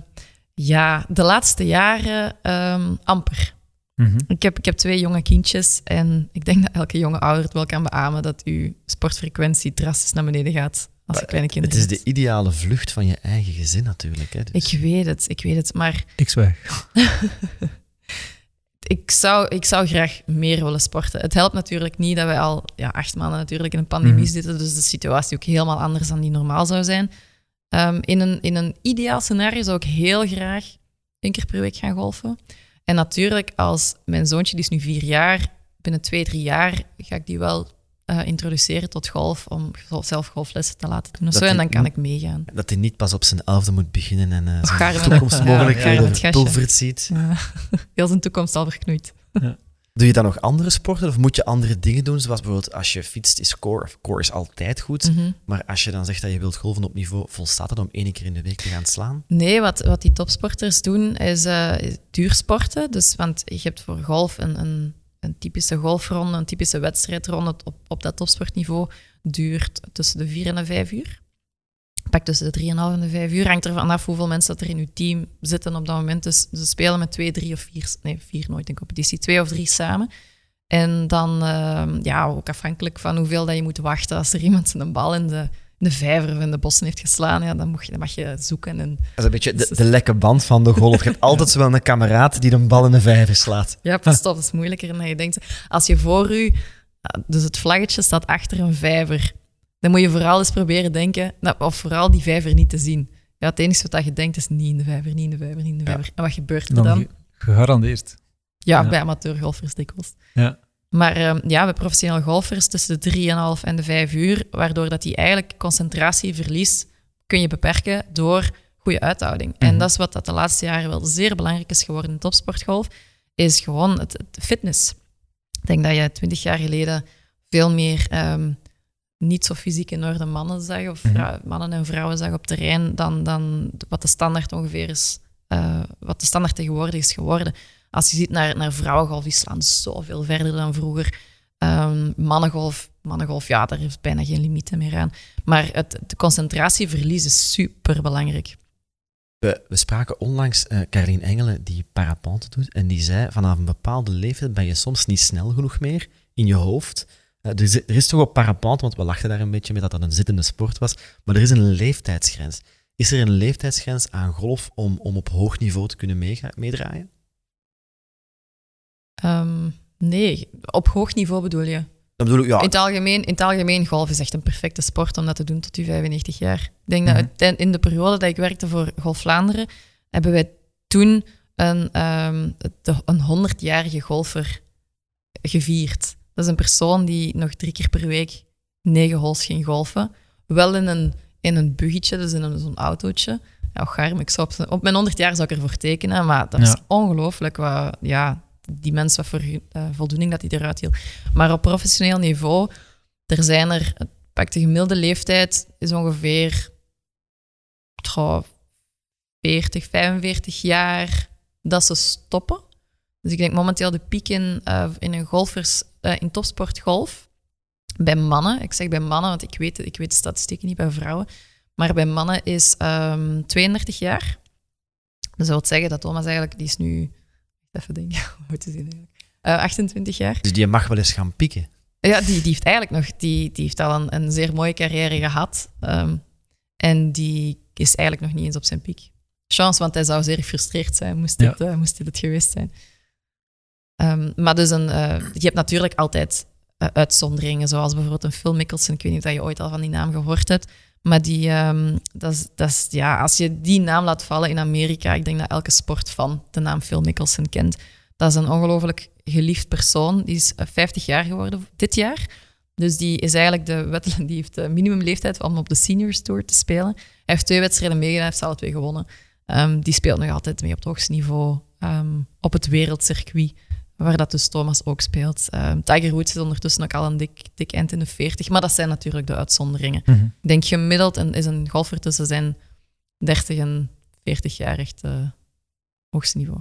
ja, de laatste jaren ehm, amper. Mhm. Ik heb, ik heb twee jonge kindjes en ik denk dat elke jonge ouder het wel kan beamen dat uw sportfrequentie drastisch naar beneden gaat als je kleine Het is de ideale vlucht van je eigen gezin natuurlijk. Hè, dus. Ik weet het, ik weet het, maar Ik zwijg. ik zou, ik zou graag meer willen sporten. Het helpt natuurlijk niet dat wij al ja, acht maanden natuurlijk in een pandemie Mhm. zitten, dus de situatie ook helemaal anders dan die normaal zou zijn. Ehm, in, een, in een ideaal scenario zou ik heel graag één keer per week gaan golfen. En natuurlijk, als mijn zoontje, die is nu vier jaar, binnen twee, drie jaar ga ik die wel eh, introduceren tot golf, om zelf golflessen te laten doen of zo. En dan kan ik meegaan. Dat hij niet pas op zijn elfde moet beginnen en eh, zijn met- toekomstmogelijkheden Ja, ziet. Ja. Heel zijn toekomst al verknoeid. Doe je dan nog andere sporten of moet je andere dingen doen? Zoals bijvoorbeeld als je fietst is core. Of core is altijd goed. Mhm. Maar als je dan zegt dat je wilt golven op niveau, volstaat het om één keer in de week te gaan slaan? Nee, wat, wat die topsporters doen is, eh, is duursporten. Dus, want je hebt voor golf een, een, een typische golfronde, een typische wedstrijdronde op, op dat topsportniveau duurt tussen de 4 en de 5 uur. Pak tussen de 3,5 en de 5 uur. Hangt er vanaf hoeveel mensen dat er in je team zitten op dat moment. Dus ze spelen met twee, drie of vier, nee, vier nooit in competitie, twee of drie samen. En dan, ehm, ja, ook afhankelijk van hoeveel dat je moet wachten. Als er iemand zijn bal in de, de vijver in de bossen heeft geslaan, ja, dan, mag je, dan mag je zoeken en Dat is een beetje de, de lekke band van de golf. Je hebt altijd zo wel een kameraad die een bal in de vijver slaat. Ja, pas op, dat is moeilijker dan je denkt. Als je voor u, dus het vlaggetje staat achter een vijver, dan moet je vooral eens proberen denken, nou, of vooral die vijver niet te zien. Ja, het enige wat je denkt is niet in de vijver, niet in de vijver, niet in de Ja. vijver. En wat gebeurt er Dan dan? ge- gegarandeerd. Ja, Ja. bij amateurgolfers dikwijls. Ja. Maar ehm, ja, bij professionele golfers tussen de 3,5 en de 5 uur, waardoor dat die eigenlijk concentratieverlies kun je beperken door goede uithouding. En Mhm. dat is wat dat de laatste jaren wel zeer belangrijk is geworden in topsportgolf, is gewoon het, het fitness. Ik denk dat je twintig jaar geleden veel meer ehm, niet zo fysiek in orde mannen zag, of Mhm. mannen en vrouwen zag op terrein, dan, dan wat de standaard ongeveer is, eh, wat de standaard tegenwoordig is geworden. Als je ziet naar, naar vrouwengolf, die slaan zoveel verder dan vroeger. Ehm, mannengolf, mannengolf, ja, daar is bijna geen limieten meer aan. Maar het, de concentratieverlies is super belangrijk. We, we spraken onlangs Carlien Engelen, die parapente doet, en die zei, vanaf een bepaalde leeftijd ben je soms niet snel genoeg meer in je hoofd. Eh, er, is, er is toch op parapente, want we lachten daar een beetje mee dat dat een zittende sport was, maar er is een leeftijdsgrens. Is er een leeftijdsgrens aan golf om, om op hoog niveau te kunnen meedraaien? Ehm, nee, op hoog niveau bedoel je? Dan bedoel ik, ja, In, het algemeen, in het algemeen, golf is echt een perfecte sport om dat te doen tot je 95 jaar. Ik denk dat Mhm. in de periode dat ik werkte voor Golf Vlaanderen, hebben wij toen een, um, een 100-jarige golfer gevierd. Dat is een persoon die nog drie keer per week negen holes ging golfen. Wel in een, in een buggetje, dus in zo'n autootje. Ja, garm, ik zou op, op, mijn 100 jaar zou ik ervoor tekenen, maar dat is ongelooflijk wat, ja, die mensen wat voor uh, voldoening dat hij eruit hield. Maar op professioneel niveau, er zijn er, pak de gemiddelde leeftijd is ongeveer trouw, 40, 45 jaar dat ze stoppen. Dus ik denk momenteel de piek in, uh, in een golfers, uh, in topsport golf. Bij mannen, ik zeg bij mannen, want ik weet, ik weet de statistieken niet bij vrouwen. Maar bij mannen is um, ehm, 32 jaar. Dat wil zeggen dat Thomas eigenlijk, die is nu, even denken, hoe te zien eigenlijk, uh, 28 jaar. Dus die mag wel eens gaan pieken. Ja, die, die heeft eigenlijk nog, die, die heeft al een, een zeer mooie carrière gehad. Um, en die is eigenlijk nog niet eens op zijn piek. Chance, want hij zou zeer gefrustreerd zijn, moest, dit, uh, moest dit het geweest zijn. Um, maar dus een, uh, je hebt natuurlijk altijd uh, uitzonderingen, zoals bijvoorbeeld een Phil Mickelson. Ik weet niet of je ooit al van die naam gehoord hebt. Maar die, um, dat is, ja, als je die naam laat vallen in Amerika, ik denk dat elke sportfan de naam Phil Mickelson kent. Dat is een ongelooflijk geliefd persoon. Die is 50 jaar geworden dit jaar. Dus die is eigenlijk de wet, die heeft de minimumleeftijd om op de seniors tour te spelen. Hij heeft twee wedstrijden meegedaan, heeft ze alle twee gewonnen. Um, die speelt nog altijd mee op het hoogste niveau um, op het wereldcircuit, waar dat dus Thomas ook speelt. Um, Tiger Woods is ondertussen ook al een dik, dik eind in de 40, maar dat zijn natuurlijk de uitzonderingen. Mm -hmm. Ik denk gemiddeld een, is een golfer tussen zijn 30 en 40 jaar echt uh, hoogste niveau.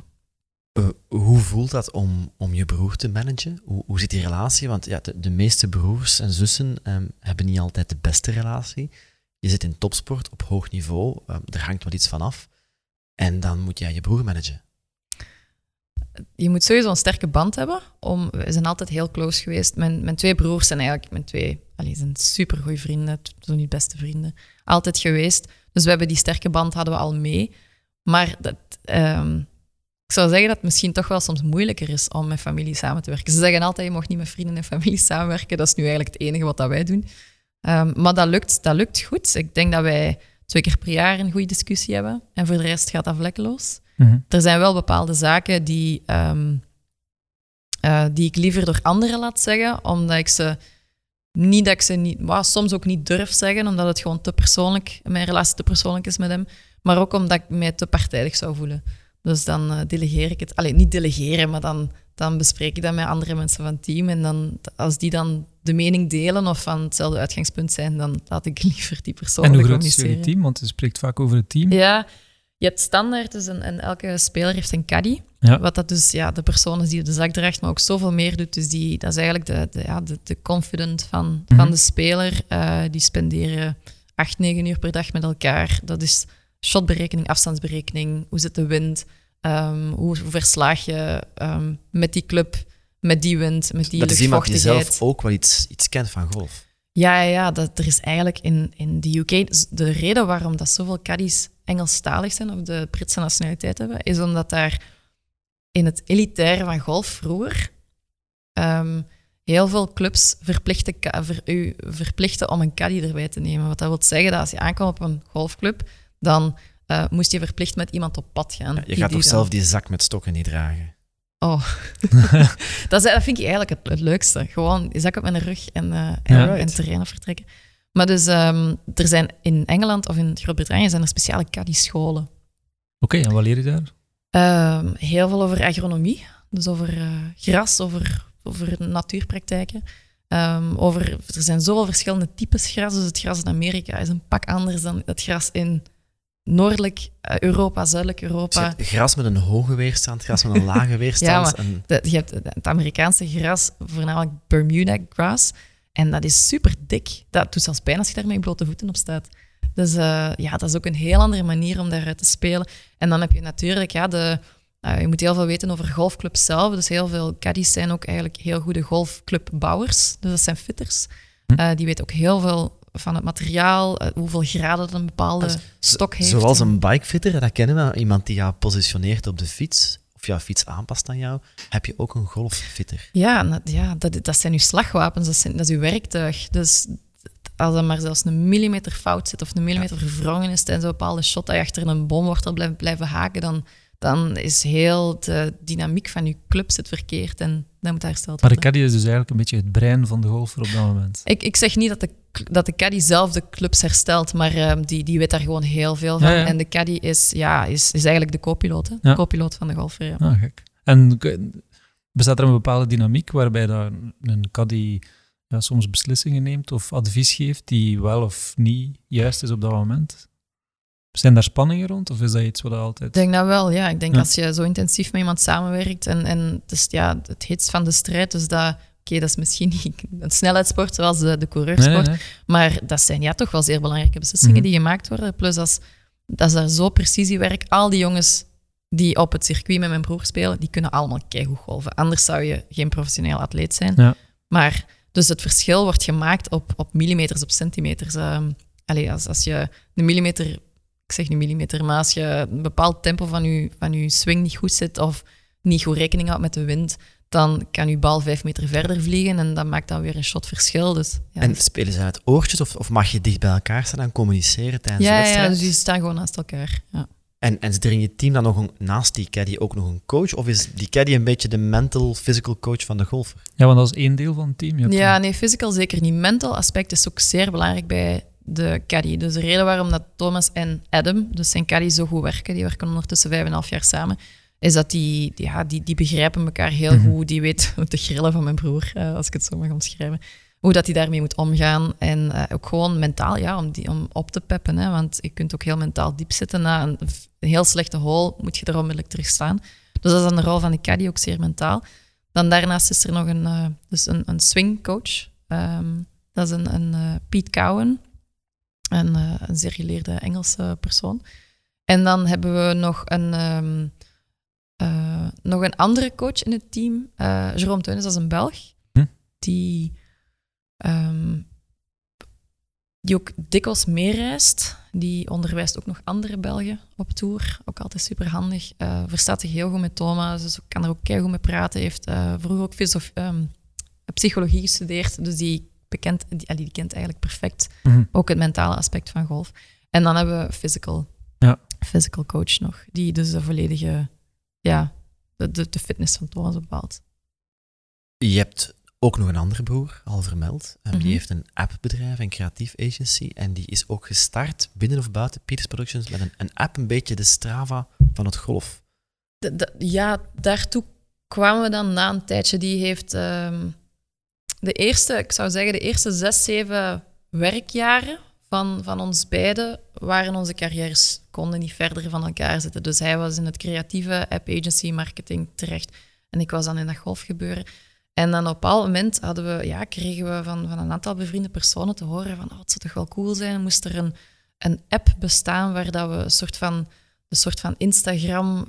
Uh, hoe voelt dat om, om je broer te managen? Hoe, hoe zit die relatie? Want ja, de, de meeste broers en zussen um, hebben niet altijd de beste relatie. Je zit in topsport op hoog niveau, um, er hangt wat iets van af. En dan moet jij je broer managen. Je moet sowieso een sterke band hebben. We zijn altijd heel close geweest. Mijn, mijn twee broers zijn eigenlijk mijn twee allez, zijn super goede vrienden, zo niet beste vrienden. Altijd geweest. Dus we hebben die sterke band hadden we al mee. Maar dat, um, ik zou zeggen dat het misschien toch wel soms moeilijker is om met familie samen te werken. Ze zeggen altijd, je mag niet met vrienden en familie samenwerken. Dat is nu eigenlijk het enige wat dat wij doen. Um, maar dat lukt, dat lukt goed. Ik denk dat wij twee keer per jaar een goede discussie hebben. En voor de rest gaat dat vlekkeloos. Mm -hmm. Er zijn wel bepaalde zaken die, um, uh, die ik liever door anderen laat zeggen, omdat ik ze niet dat ik ze niet, well, soms ook niet durf zeggen, omdat het gewoon te persoonlijk, mijn relatie te persoonlijk is met hem, maar ook omdat ik mij te partijdig zou voelen. Dus dan uh, delegeer ik het. Alleen niet delegeren, maar dan, dan bespreek ik dat met andere mensen van het team. En dan, als die dan de mening delen of van hetzelfde uitgangspunt zijn, dan laat ik liever die persoon En hoe groot is jullie team? Want je spreekt vaak over het team. Ja, je hebt standaard, dus een, en elke speler heeft een caddy. Ja. Wat dat dus ja, de persoon is die de zak draagt, maar ook zoveel meer doet. Dus die, dat is eigenlijk de, de, ja, de, de confident van, mm -hmm. van de speler. Uh, die spenderen acht, negen uur per dag met elkaar. Dat is shotberekening, afstandsberekening, hoe zit de wind, um, hoe, hoe verslaag je um, met die club, met die wind, met die Dat is iemand die zelf ook wel iets, iets kent van golf. Ja, ja dat, er is eigenlijk in, in de UK... De reden waarom dat zoveel caddies Engelstalig zijn, of de Britse nationaliteit hebben, is omdat daar in het elitaire van golf vroeger um, heel veel clubs verplichten, ver, u verplichten om een caddy erbij te nemen. Wat dat wil zeggen dat als je aankomt op een golfclub, dan uh, moest je verplicht met iemand op pad gaan. Ja, je gaat toch dan... zelf die zak met stokken niet dragen? Oh, dat, is, dat, vind ik eigenlijk het, het, leukste. Gewoon je zak op mijn rug en, uh, en, ja, en terreinen vertrekken. Maar dus um, er zijn in Engeland of in Groot-Brittannië zijn er speciale caddy-scholen. Oké, okay, en wat leer je daar? Um, heel veel over agronomie. Dus over uh, gras, over, over natuurpraktijken. Um, over, er zijn zoveel verschillende types gras. Dus het gras in Amerika is een pak anders dan het gras in noordelijk Europa, zuidelijk Europa. Je gras met een hoge weerstand, gras met een lage weerstand. ja, en... de, je hebt het Amerikaanse gras, voornamelijk Bermuda grass. En dat is super dik. Dat doet zelfs pijn als je daar met blote voeten op staat. Dus uh, ja, dat is ook een heel andere manier om daaruit te spelen. En dan heb je natuurlijk, ja, de, uh, je moet heel veel weten over golfclubs zelf. Dus heel veel caddies zijn ook eigenlijk heel goede golfclubbouwers. Dus dat zijn fitters. Uh, die weten ook heel veel van het materiaal, hoeveel graden een bepaalde stok heeft. Zoals een bikefitter, dat kennen we. Iemand die jou positioneert op de fiets of jouw fiets aanpast aan jou, heb je ook een golffitter. Ja, ja dat, dat zijn uw slagwapens, dat, zijn, dat is uw werktuig. Dus als er maar zelfs een millimeter fout zit of een millimeter ja. verwrongen is tijdens een bepaalde shot, dat je achter een boomwortel blijft blijven haken, dan, dan is heel de dynamiek van je club zit verkeerd en dat moet hersteld Maar de worden. caddy is dus eigenlijk een beetje het brein van de golfer op dat moment. Ik, ik zeg niet dat de, dat de caddy zelf de clubs herstelt, maar ehm, die, die weet daar gewoon heel veel van. Ja, ja. En de caddy is, ja, is, is eigenlijk de co-piloot, co-piloot van de golfer. Ja. Ah, gek. En bestaat er een bepaalde dynamiek waarbij dat een caddy ja, soms beslissingen neemt of advies geeft die wel of niet juist is op dat moment? Zijn daar spanningen rond of is dat iets wat altijd... Ik denk dat wel, ja. Ik denk als je zo intensief met iemand samenwerkt en, en het is ja, het hits van de strijd, dus dat... Oké, dat is misschien niet een snelheidssport zoals de, de coureursport, nee, nee. maar dat zijn ja toch wel zeer belangrijke beslissingen Mhm. die gemaakt worden. Plus als, dat is daar zo precisiewerk. Al die jongens die op het circuit met mijn broer spelen, die kunnen allemaal keigoed golven. Anders zou je geen professioneel atleet zijn. Ja. Maar dus het verschil wordt gemaakt op, op millimeters, op centimeters. Ehm allee, als, als je een millimeter, ik zeg niet millimeter, maar als je een bepaald tempo van je, van je swing niet goed zit of niet goed rekening houdt met de wind, dan kan je bal vijf meter verder vliegen en dat maakt dan weer een shot verschil. Dus, ja, En spelen ze uit oortjes of, of mag je dicht bij elkaar staan en communiceren tijdens de wedstrijd? ja, dus die staan gewoon naast elkaar. Ja. En, en is er in je team dan nog een, naast die caddy ook nog een coach? Of is die caddy een beetje de mental, physical coach van de golfer? Ja, want dat is één deel van het team. Je hebt Ja, nee, physical zeker niet. Mental aspect is ook zeer belangrijk bij de caddy. Dus de reden waarom dat Thomas en Adam, dus zijn caddy, zo goed werken, die werken ondertussen vijf en een half jaar samen, is dat die, ja, die, die begrijpen elkaar heel Mhm. goed. Die weet de grillen van mijn broer, eh, als ik het zo mag omschrijven. Hoe dat hij daarmee moet omgaan. En eh, ook gewoon mentaal, ja, om, die, om op te peppen. Hè, want je kunt ook heel mentaal diep zitten. Na een, een heel slechte hole moet je er onmiddellijk terug staan. Dus dat is dan de rol van de caddy ook zeer mentaal. Dan daarnaast is er nog een, eh, dus een, een swingcoach. Ehm, dat is een, een Pete Cowan, een, een zeer geleerde Engelse persoon. En dan hebben we nog een, ehm, eh, nog een andere coach in het team, eh Jerome Teunis, dat is een Belg, Hm. die, ehm, die ook dikwijls meereist. Die onderwijst ook nog andere Belgen op tour. Ook altijd super handig. verstaat zich heel goed met Thomas, dus kan er ook keihard mee praten. Heeft eh, vroeger ook filosof- ehm, psychologie gestudeerd, dus die, bekend, die kent eigenlijk perfect Mhm. ook het mentale aspect van golf. En dan hebben we physical, Ja. physical coach nog, die dus de volledige, ja, de, de, de fitness van Thomas bepaalt. Je hebt ook nog een andere broer, al vermeld. Um, Mhm. Die heeft een appbedrijf, een creatief agency. En die is ook gestart, binnen of buiten Peters Productions, met een, een app, een beetje de Strava van het golf. De- de- ja, daartoe kwamen we dan na een tijdje. Die heeft ehm, de eerste, ik zou zeggen, de eerste zes, zeven werkjaren van, van ons beiden waren onze carrières, konden niet verder van elkaar zitten. Dus hij was in het creatieve app agency marketing terecht en ik was dan in dat golfgebeuren. En dan op een bepaald moment hadden we, ja, kregen we van, van een aantal bevriende personen te horen van oh, het zou toch wel cool zijn, moest er een, een app bestaan waar dat we een soort van, een soort van Instagram,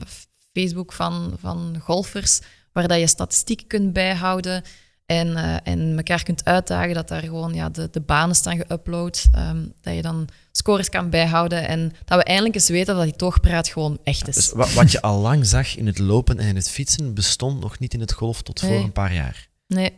Facebook van, van golfers, waar dat je statistieken kunt bijhouden en, eh, en elkaar kunt uitdagen, dat daar gewoon ja, de, de banen staan geüpload, ehm, dat je dan scores kan bijhouden en dat we eindelijk eens weten dat die toogpraat gewoon echt is. Dus wa- wat je al lang zag in het lopen en in het fietsen, bestond nog niet in het golf tot voor een paar jaar. Nee,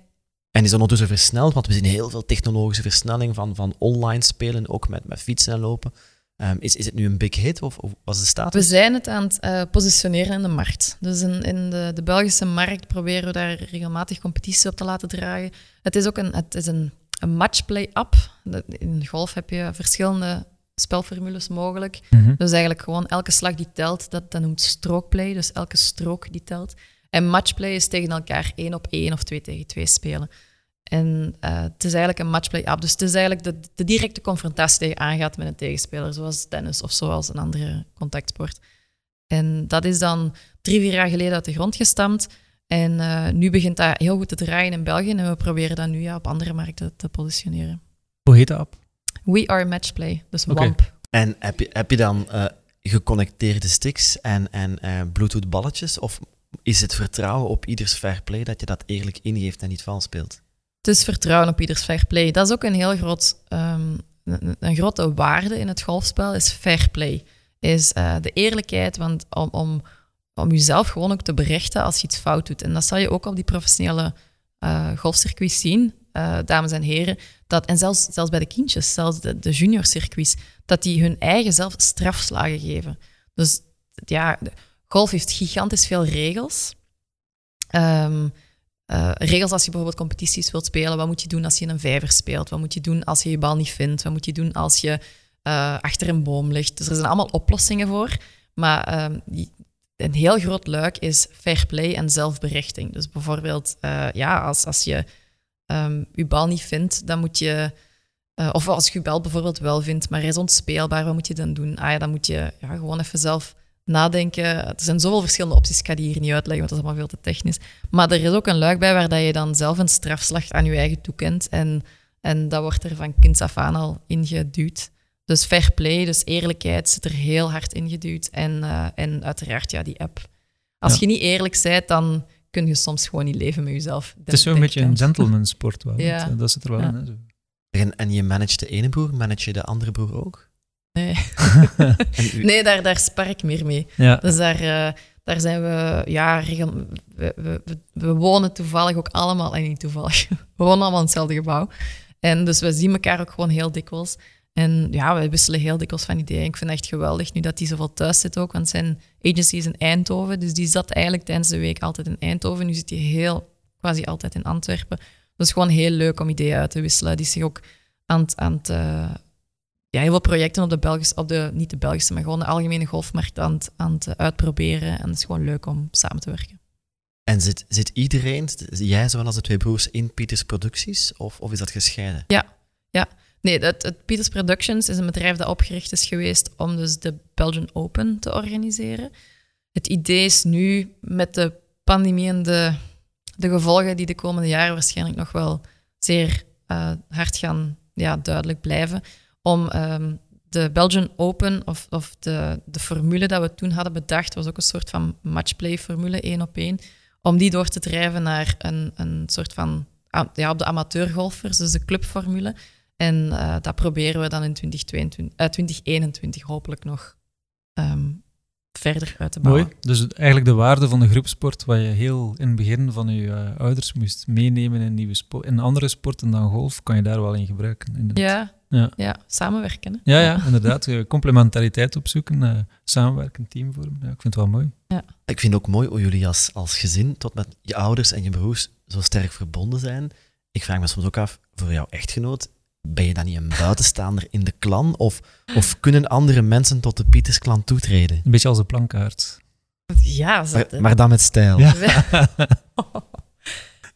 En is ondertussen versneld, want we zien heel veel technologische versnelling van, van online spelen, ook met, met fietsen en lopen. Ehm, is, is het nu een big hit of, of was de we status? zijn het aan het eh, positioneren in de markt. Dus in, in de, de Belgische markt proberen we daar regelmatig competitie op te laten dragen. Het is ook een, het is een, een matchplay-app. In golf heb je verschillende spelformules mogelijk. Mhm. Dus eigenlijk gewoon elke slag die telt, dat, dat noemt strookplay. Dus elke strook die telt. En matchplay is tegen elkaar één op één of twee tegen twee spelen. En eh, het is eigenlijk een matchplay-app. Dus het is eigenlijk de, de directe confrontatie die je aangaat met een tegenspeler, zoals tennis of zoals een andere contactsport. En dat is dan drie, vier jaar geleden uit de grond gestampt. En eh, nu begint dat heel goed te draaien in België. En we proberen dat nu ja, op andere markten te positioneren. Hoe heet de app? We are matchplay, dus Oké. WAMP. En heb je, heb je dan eh, geconnecteerde sticks en, en eh, Bluetooth balletjes? Of is het vertrouwen op ieders fair play dat je dat eerlijk ingeeft en niet vals speelt? Is vertrouwen op ieders fair play. Dat is ook een heel groot, ehm, een, grote waarde in het golfspel, is fair play. Is eh, de eerlijkheid, want om, om, om jezelf gewoon ook te berichten als je iets fout doet. En dat zal je ook op die professionele eh golfcircuits zien, eh, dames en heren. Dat, en zelfs, zelfs bij de kindjes, zelfs de, de juniorcircuits, dat die hun eigen zelf strafslagen geven. Dus ja, golf heeft gigantisch veel regels. Ehm, eh, regels als je bijvoorbeeld competities wilt spelen. Wat moet je doen als je een vijver speelt? Wat moet je doen als je je bal niet vindt? Wat moet je doen als je uh, achter een boom ligt? Dus er zijn allemaal oplossingen voor. Maar ehm, een heel groot luik is fair play en zelfberichting. Dus bijvoorbeeld, uh, ja, als, als je um, je bal niet vindt, dan moet je... of als je je bal bijvoorbeeld wel vindt, maar is onspeelbaar, wat moet je dan doen? Ah ja, dan moet je ja, gewoon even zelf nadenken. Er zijn zoveel verschillende opties, ik ga die hier niet uitleggen, want dat is allemaal veel te technisch. Maar er is ook een luik bij waar dat je dan zelf een strafslag aan je eigen toekent. En, en dat wordt er van kinds af aan al ingeduwd. Dus fair play, dus eerlijkheid zit er heel hard ingeduwd. En, uh, en uiteraard, ja, die app. Als je niet eerlijk bent, dan kun je soms gewoon niet leven met jezelf. Het is zo'n beetje een gentleman sport wel. Ja. Dat zit er wel in. En, en je managt de ene broer, manage je de andere broer ook? Nee, nee daar, daar spar ik meer mee. Ja. Dus daar, uh, daar zijn we, ja, regel, we, we, we, wonen toevallig ook allemaal, en niet toevallig, we wonen allemaal in hetzelfde gebouw. En dus we zien elkaar ook gewoon heel dikwijls. En ja, we wisselen heel dikwijls van ideeën. Ik vind het echt geweldig nu dat hij zoveel thuis zit ook, want zijn agency is in Eindhoven. Dus die zat eigenlijk tijdens de week altijd in Eindhoven. Nu zit hij heel, quasi altijd in Antwerpen. Dus gewoon heel leuk om ideeën uit te wisselen. Die zich ook aan het, aan het, uh, ja, heel veel projecten op de Belgische, op de, niet de Belgische, maar gewoon de algemene golfmarkt aan het, aan het uitproberen. En het is gewoon leuk om samen te werken. En zit, zit iedereen, jij zowel als de twee broers, in Pieters Producties? Of, of is dat gescheiden? Ja, ja. Nee, het, het Pieters Productions is een bedrijf dat opgericht is geweest om dus de Belgian Open te organiseren. Het idee is nu met de pandemie en de, de gevolgen die de komende jaren waarschijnlijk nog wel zeer uh, hard gaan ja, duidelijk blijven, om ehm, de Belgian Open, of, of de, de formule dat we toen hadden bedacht, was ook een soort van matchplay-formule, één op één, om die door te drijven naar een, een soort van, ja, op de amateurgolfers, dus de clubformule. En uh, dat proberen we dan in 2022, uh, 2021 hopelijk nog um, verder uit te bouwen. Mooi. Dus eigenlijk de waarde van de groepsport, wat je heel in het begin van je uh, ouders moest meenemen in, nieuwe in andere sporten dan golf, kan je daar wel in gebruiken. Inderdaad. Ja, ja. ja, samenwerken. Ja, ja, inderdaad. Complementariteit opzoeken, uh, samenwerken, teamvormen. Ja, ik vind het wel mooi. Ja. Ik vind het ook mooi hoe jullie als, als gezin tot met je ouders en je broers zo sterk verbonden zijn. Ik vraag me soms ook af, voor jouw echtgenoot, ben je dan niet een buitenstaander in de klan? Of, of kunnen andere mensen tot de Pieters-klan toetreden? Een beetje als een plankaart. Ja, maar, maar, dan met stijl. Ja,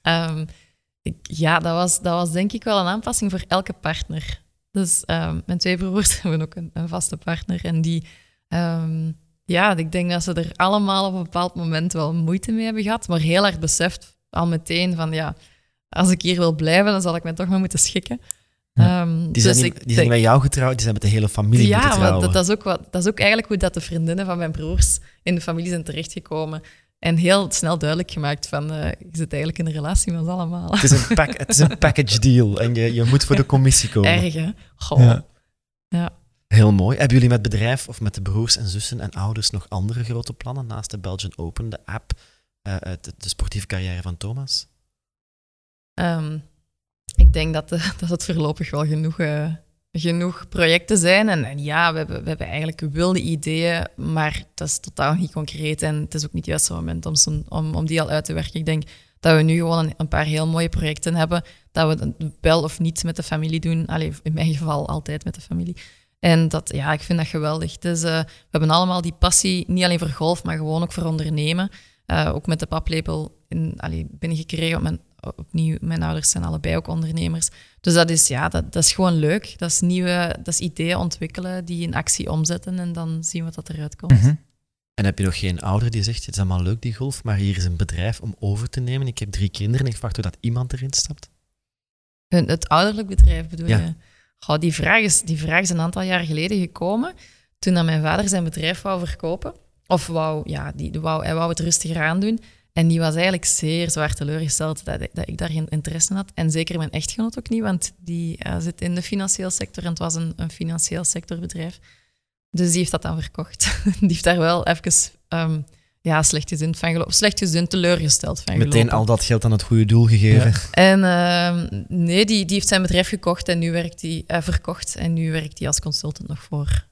um, ik, ja dat, was, dat was denk ik wel een aanpassing voor elke partner. Dus um, mijn twee broers hebben ook een, een vaste partner. En die, um, ja, ik denk dat ze er allemaal op een bepaald moment wel moeite mee hebben gehad. Maar heel hard beseft al meteen van, ja, als ik hier wil blijven, dan zal ik mij toch maar moeten schikken. Um, die zijn, dus niet, die zijn bij jou getrouwd, die zijn met de hele familie ja, getrouwd. Ja, dat, dat, is ook wat, dat is ook eigenlijk hoe dat de vriendinnen van mijn broers in de familie zijn terechtgekomen. En heel snel duidelijk gemaakt van, uh, je zit eigenlijk in een relatie met ons allemaal. Het is een, pack, het is een package deal en je, je moet voor de commissie komen. Erg, hè? Goh. Ja. ja. Heel mooi. Hebben jullie met bedrijf of met de broers en zussen en ouders nog andere grote plannen naast de Belgian Open, de app, uh, de, de, sportieve carrière van Thomas? Um, ik denk dat, de, dat het voorlopig wel genoeg, uh, genoeg projecten zijn. En, ja, we hebben, we hebben eigenlijk wilde ideeën, maar dat is totaal niet concreet. En het is ook niet het juiste moment om, om, om die al uit te werken. Ik denk dat we nu gewoon een, een, paar heel mooie projecten hebben, dat we wel of niet met de familie doen. Allee, in mijn geval altijd met de familie. En dat, ja, ik vind dat geweldig. Dus, uh, we hebben allemaal die passie, niet alleen voor golf, maar gewoon ook voor ondernemen. Uh, ook met de paplepel in, binnengekregen op mijn opnieuw, mijn ouders zijn allebei ook ondernemers. Dus dat is, ja, dat, dat is gewoon leuk. Dat is nieuwe, dat is ideeën ontwikkelen, die in actie omzetten en dan zien we wat eruit komt. Mhm. En heb je nog geen ouder die zegt, het is allemaal leuk die golf, maar hier is een bedrijf om over te nemen. Ik heb drie kinderen en ik wacht dat iemand erin stapt. Het ouderlijk bedrijf bedoel je? Goh, die, vraag is, die vraag is een aantal jaar geleden gekomen, toen dat mijn vader zijn bedrijf wou verkopen. Of wou, ja, die, wou, hij wou het rustiger aandoen. En die was eigenlijk zeer zwaar teleurgesteld dat, dat ik daar geen interesse in had. En zeker mijn echtgenoot ook niet, want die uh, zit in de financiële sector en het was een, een financieel sectorbedrijf. Dus die heeft dat dan verkocht. die heeft daar wel even um, ja, slecht gezind van gelopen. Slecht gezind, teleurgesteld van Meteen al dat geld aan het goede doel gegeven. En uh, nee, die, die heeft zijn bedrijf gekocht en nu werkt hij, uh, verkocht. En nu werkt hij als consultant nog voor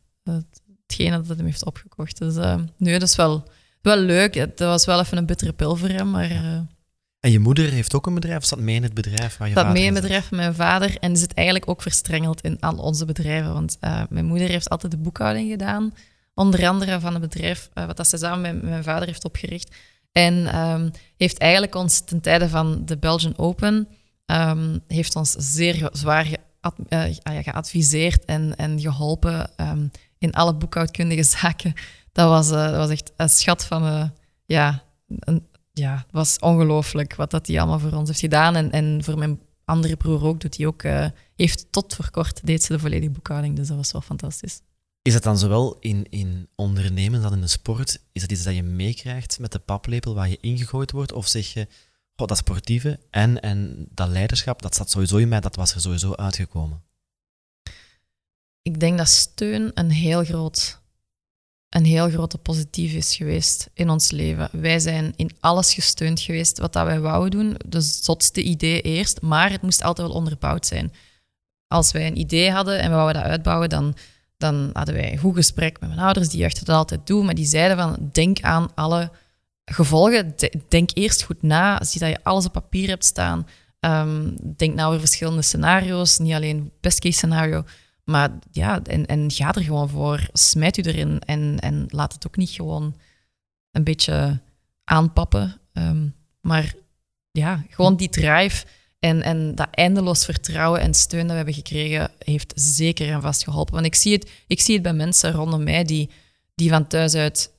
hetgene dat hij heeft opgekocht. Dus uh, nee, dat is wel wel leuk. Dat was wel even een bittere pil voor hem, maar... Uh, en je moeder heeft ook een bedrijf, of zat mee in het bedrijf waar je zat mee in het bedrijf van mijn vader en zit eigenlijk ook verstrengeld in al onze bedrijven. Want uh, mijn moeder heeft altijd de boekhouding gedaan, onder andere van het bedrijf uh, wat dat ze samen met mijn vader heeft opgericht. En um, heeft eigenlijk ons ten tijde van de Belgian Open, um, heeft ons zeer zwaar geadviseerd en, en geholpen um, in alle boekhoudkundige zaken dat was, uh, dat was echt een schat van... Uh, ja, een, ja, het was ongelooflijk wat dat hij allemaal voor ons heeft gedaan. En, en voor mijn andere broer ook, doet hij ook... Uh, heeft tot voor kort deed ze de volledige boekhouding, dus dat was wel fantastisch. Is dat dan zowel in, in ondernemen dan in de sport? Is dat iets dat je meekrijgt met de paplepel waar je ingegooid wordt? Of zeg je, oh, dat sportieve en, en dat leiderschap, dat zat sowieso in mij, dat was er sowieso uitgekomen? Ik denk dat steun een heel groot een heel grote positief is geweest in ons leven. Wij zijn in alles gesteund geweest wat dat wij wouden doen. De zotste idee eerst, maar het moest altijd wel onderbouwd zijn. Als wij een idee hadden en we wouden dat uitbouwen, dan, dan hadden wij een goed gesprek met mijn ouders, die echt dat altijd doen, maar die zeiden van, denk aan alle gevolgen. Denk eerst goed na, zie dat je alles op papier hebt staan. Um, denk na over verschillende scenario's, niet alleen best case scenario. Maar ja, en, en ga er gewoon voor. Smijt u erin en, en laat het ook niet gewoon een beetje aanpappen. Ehm, maar ja, gewoon die drive en, en dat eindeloos vertrouwen en steun dat we hebben gekregen, heeft zeker en vast geholpen. Want ik zie het, ik zie het bij mensen rondom mij die, die van thuis uit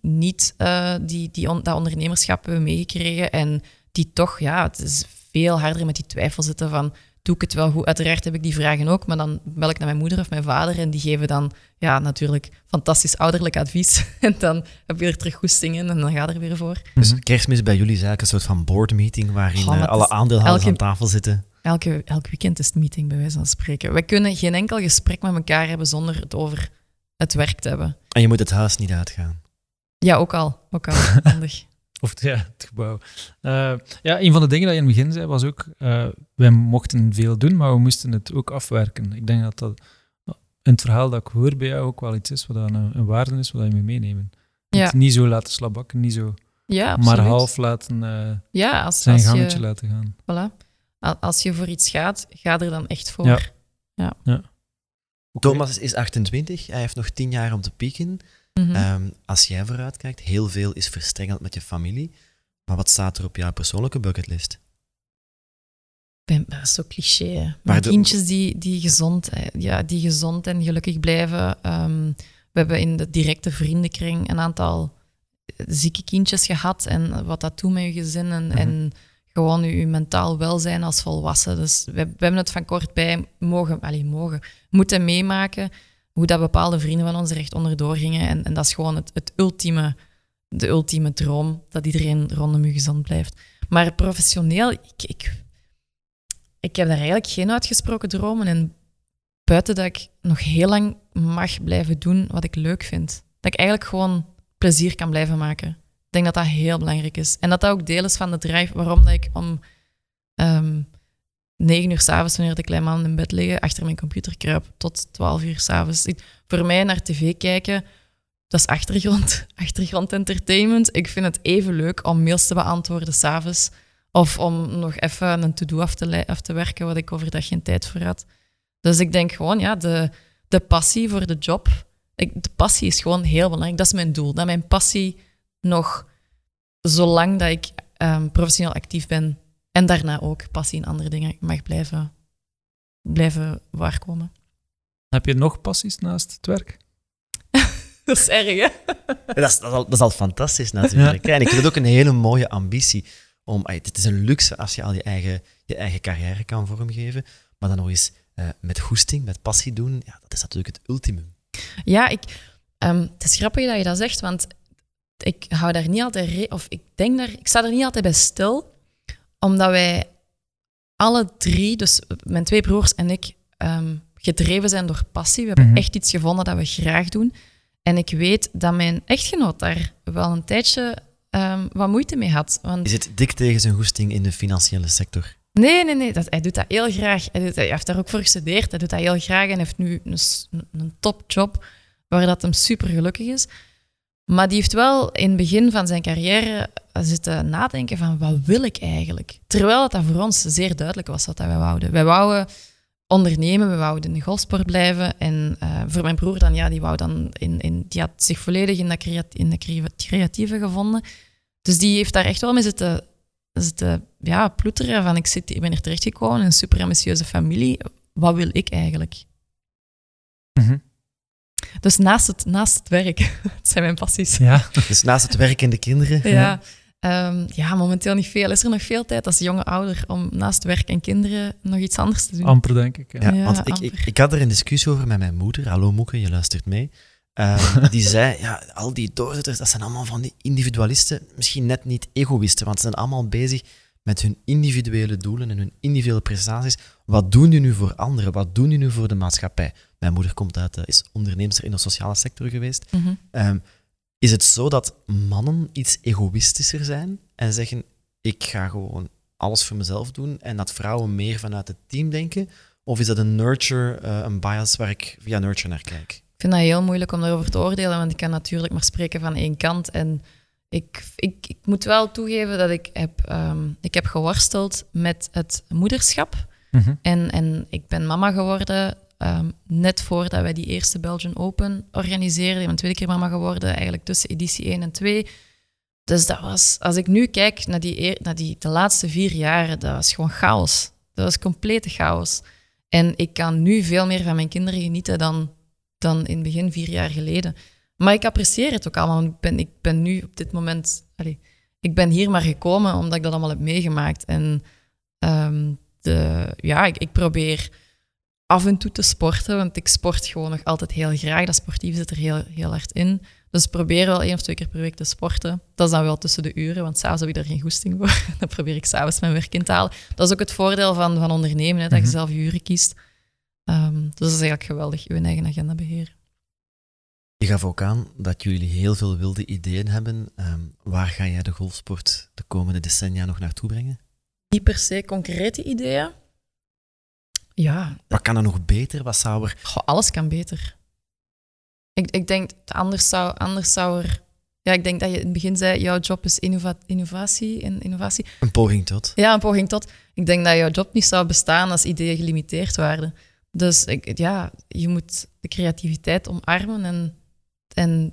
niet uh, die, die dat ondernemerschap hebben meegekregen en die toch, ja, het is veel harder met die twijfel zitten van doe ik het wel goed? Uiteraard heb ik die vragen ook, maar dan bel ik naar mijn moeder of mijn vader en die geven dan ja, natuurlijk fantastisch ouderlijk advies. en dan heb je er terug goesting in en dan gaat er weer voor. Dus mhm. kerstmis bij jullie is eigenlijk een soort van board meeting waarin oh, eh, alle aandeelhouders aan tafel zitten. Elke, elk weekend is het meeting, bij wijze van spreken. We kunnen geen enkel gesprek met elkaar hebben zonder het over het werk te hebben. En je moet het huis niet uitgaan. Ja, ook al. Ook al. Handig. Of ja, het gebouw. Uh, ja, een van de dingen dat je in het begin zei was ook, uh, wij mochten veel doen, maar we moesten het ook afwerken. Ik denk dat dat in het verhaal dat ik hoor bij jou ook wel iets is, wat een, een waarde is, wat je mee meenemen. Ja. Niet zo laten slabakken, niet zo ja, maar half laten uh, ja, als, zijn als gangetje je, laten gaan. Voilà. Als je voor iets gaat, ga er dan echt voor. Ja. ja. ja. Thomas is 28, hij heeft nog 10 jaar om te pieken. Mhm. Ehm, als jij vooruit kijkt, heel veel is verstrengeld met je familie. Maar wat staat er op jouw persoonlijke bucketlist? Ben, dat is zo cliché. Maar kindjes die, die, gezond, eh, ja, die gezond en gelukkig blijven. Ehm, we hebben in de directe vriendenkring een aantal zieke kindjes gehad. En wat dat doet met je gezin. En, mhm. en gewoon je, mentaal welzijn als volwassen. Dus we, we hebben het van kort bij mogen, allez, mogen, moeten meemaken hoe dat bepaalde vrienden van ons er echt onderdoor gingen. En, en dat is gewoon het, het, ultieme, de ultieme droom, dat iedereen rondom je gezond blijft. Maar professioneel, ik, ik, ik heb daar eigenlijk geen uitgesproken dromen. En buiten dat ik nog heel lang mag blijven doen wat ik leuk vind. Dat ik eigenlijk gewoon plezier kan blijven maken. Ik denk dat dat heel belangrijk is. En dat dat ook deel is van de drive waarom dat ik om ehm, 9 uur s'avonds, wanneer de man in bed liggen, achter mijn computer kruip tot 12 uur s'avonds. Voor mij naar tv kijken, dat is achtergrond, achtergrond entertainment. Ik vind het even leuk om mails te beantwoorden s'avonds of om nog even een to-do af te, af te werken wat ik overdag geen tijd voor had. Dus ik denk gewoon, ja, de, de passie voor de job, ik, de passie is gewoon heel belangrijk. Dat is mijn doel, dat mijn passie nog, zolang dat ik ehm, professioneel actief ben, en daarna ook passie in andere dingen mag blijven, blijven waarkomen. Heb je nog passies naast het werk? dat is erg, hè? dat, is, dat, is al, dat is al fantastisch natuurlijk. En ik vind het ook een hele mooie ambitie. Om, het is een luxe als je al je eigen, je eigen carrière kan vormgeven. Maar dan nog eens uh, met goesting, met passie doen, ja, dat is natuurlijk het ultimum. Ja, ik, um, het is grappig dat je dat zegt, want ik hou daar niet altijd... Of ik denk daar... Ik sta er niet altijd bij stil omdat wij alle drie, dus mijn twee broers en ik, ehm, gedreven zijn door passie. We hebben mhm. echt iets gevonden dat we graag doen. En ik weet dat mijn echtgenoot daar wel een tijdje um, wat moeite mee had. Want... Je zit dik tegen zijn goesting in de financiële sector. Nee, nee, nee. Dat, hij doet dat heel graag. Hij, doet, hij, heeft daar ook voor gestudeerd. Hij doet dat heel graag en heeft nu een, een topjob waar dat hem super gelukkig is. Maar die heeft wel in het begin van zijn carrière zitten nadenken van wat wil ik eigenlijk? Terwijl dat voor ons zeer duidelijk was wat wij wouden. Wij wouden ondernemen, we wouden in de golfsport blijven. En uh, voor mijn broer dan, ja, die wou dan in, in die had zich volledig in, dat creati in de creatieve gevonden. Dus die heeft daar echt wel mee zitten, zitten ja, ploeteren van ik, zit, ik ben er terechtgekomen in een super ambitieuze familie. Wat wil ik eigenlijk? Mm Dus naast het, naast het werk, dat zijn mijn passies. Ja. Dus naast het werk en de kinderen? Ja. Um, ja, momenteel niet veel. Is er nog veel tijd als jonge ouder om naast werk en kinderen nog iets anders te doen? Amper, denk ik. Ja, ja want ik, ik, ik, had er een discussie over met mijn moeder. Hallo Moeke, je luistert mee. Uh, die zei, ja, al die doorzitters, dat zijn allemaal van die individualisten. Misschien net niet egoïsten, want ze zijn allemaal bezig met hun individuele doelen en hun individuele prestaties. Wat doen die nu voor anderen? Wat doen die nu voor de maatschappij? Mijn moeder komt uit, uh, is onderneemster in de sociale sector geweest. Mm -hmm. um, is het zo dat mannen iets egoïstischer zijn en zeggen: Ik ga gewoon alles voor mezelf doen en dat vrouwen meer vanuit het team denken? Of is dat een nurture, uh, een bias waar ik via nurture naar kijk? Ik vind dat heel moeilijk om daarover te oordelen, want ik kan natuurlijk maar spreken van één kant. En ik, ik, ik moet wel toegeven dat ik heb, um, ik heb geworsteld met het moederschap. Mm -hmm. en, en ik ben mama geworden Um, net voordat wij die eerste Belgian Open organiseerden. Ik ben tweede keer mama geworden, eigenlijk tussen editie 1 en 2. Dus dat was, als ik nu kijk naar, die, naar die, de laatste vier jaren, dat was gewoon chaos. Dat was complete chaos. En ik kan nu veel meer van mijn kinderen genieten dan, dan in het begin vier jaar geleden. Maar ik apprecieer het ook allemaal. Ik ben, ik ben nu op dit moment... Ik ben hier maar gekomen omdat ik dat allemaal heb meegemaakt. En um, de, ja, ik probeer af en toe te sporten, want ik sport gewoon nog altijd heel graag. Dat sportief zit er heel, heel hard in. Dus probeer wel één of twee keer per week te sporten. Dat is dan wel tussen de uren, want s'avonds heb ik daar geen goesting voor. Dan probeer ik s'avonds mijn werk in te halen. Dat is ook het voordeel van, van ondernemen, hè, dat je Mhm. zelf je uren kiest. Ehm, dus dat is eigenlijk geweldig, je eigen agenda beheren. Je gaf ook aan dat jullie heel veel wilde ideeën hebben. Ehm, waar ga jij de golfsport de komende decennia nog naartoe brengen? Niet per se concrete ideeën. Ja, Wat kan er nog beter? Wat zou er... Goh, alles kan beter. Ik, ik denk, anders zou, anders zou er... Ja, ik denk dat je in het begin zei, jouw job is innova- innovatie en innovatie. Een poging tot. Ja, een poging tot. Ik denk dat jouw job niet zou bestaan als ideeën gelimiteerd waren. Dus ik, ja, je moet de creativiteit omarmen en, en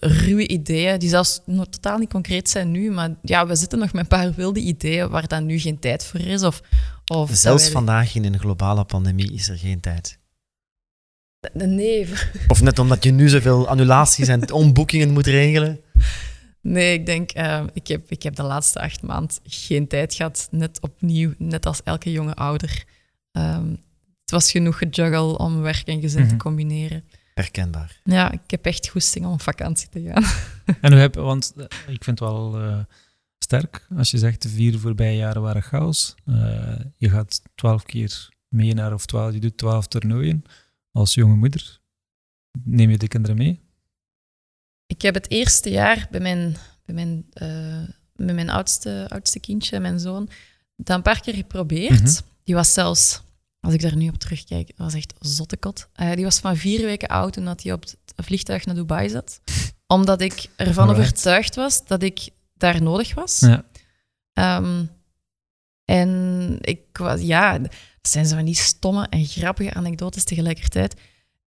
ruwe ideeën, die zelfs nog totaal niet concreet zijn nu, maar ja, we zitten nog met een paar wilde ideeën waar dan nu geen tijd voor is. Of, of Zelfs wij- vandaag in een globale pandemie is er geen tijd. Nee, Of net omdat je nu zoveel annulaties en omboekingen moet regelen. Nee, ik denk, eh, ik, heb, ik heb de laatste acht maanden geen tijd gehad. Net opnieuw, net als elke jonge ouder. Ehm, het was genoeg gejuggle om werk en gezin te Mhm. combineren. Herkenbaar. Ja, ik heb echt goesting om op vakantie te gaan. En hoe heb, want eh, ik vind het wel eh, sterk als je zegt de vier voorbije jaren waren chaos. Eh, je gaat twaalf keer mee naar, of twaalf, je doet twaalf toernooien als jonge moeder. Neem je de kinderen mee? Ik heb het eerste jaar bij mijn, bij mijn, eh, bij mijn oudste, oudste kindje, mijn zoon, dat een paar keer geprobeerd. Mhm. Die was zelfs, als ik daar nu op terugkijk, dat was echt zottekot. Eh, die was van vier vijken oud toen dat hij op het vliegtuig naar Dubai zat. Omdat ik ervan Alright. overtuigd was dat ik daar nodig was. Ja. Ehm, en ik was, ja, dat zijn zo van die stomme en grappige anekdotes tegelijkertijd.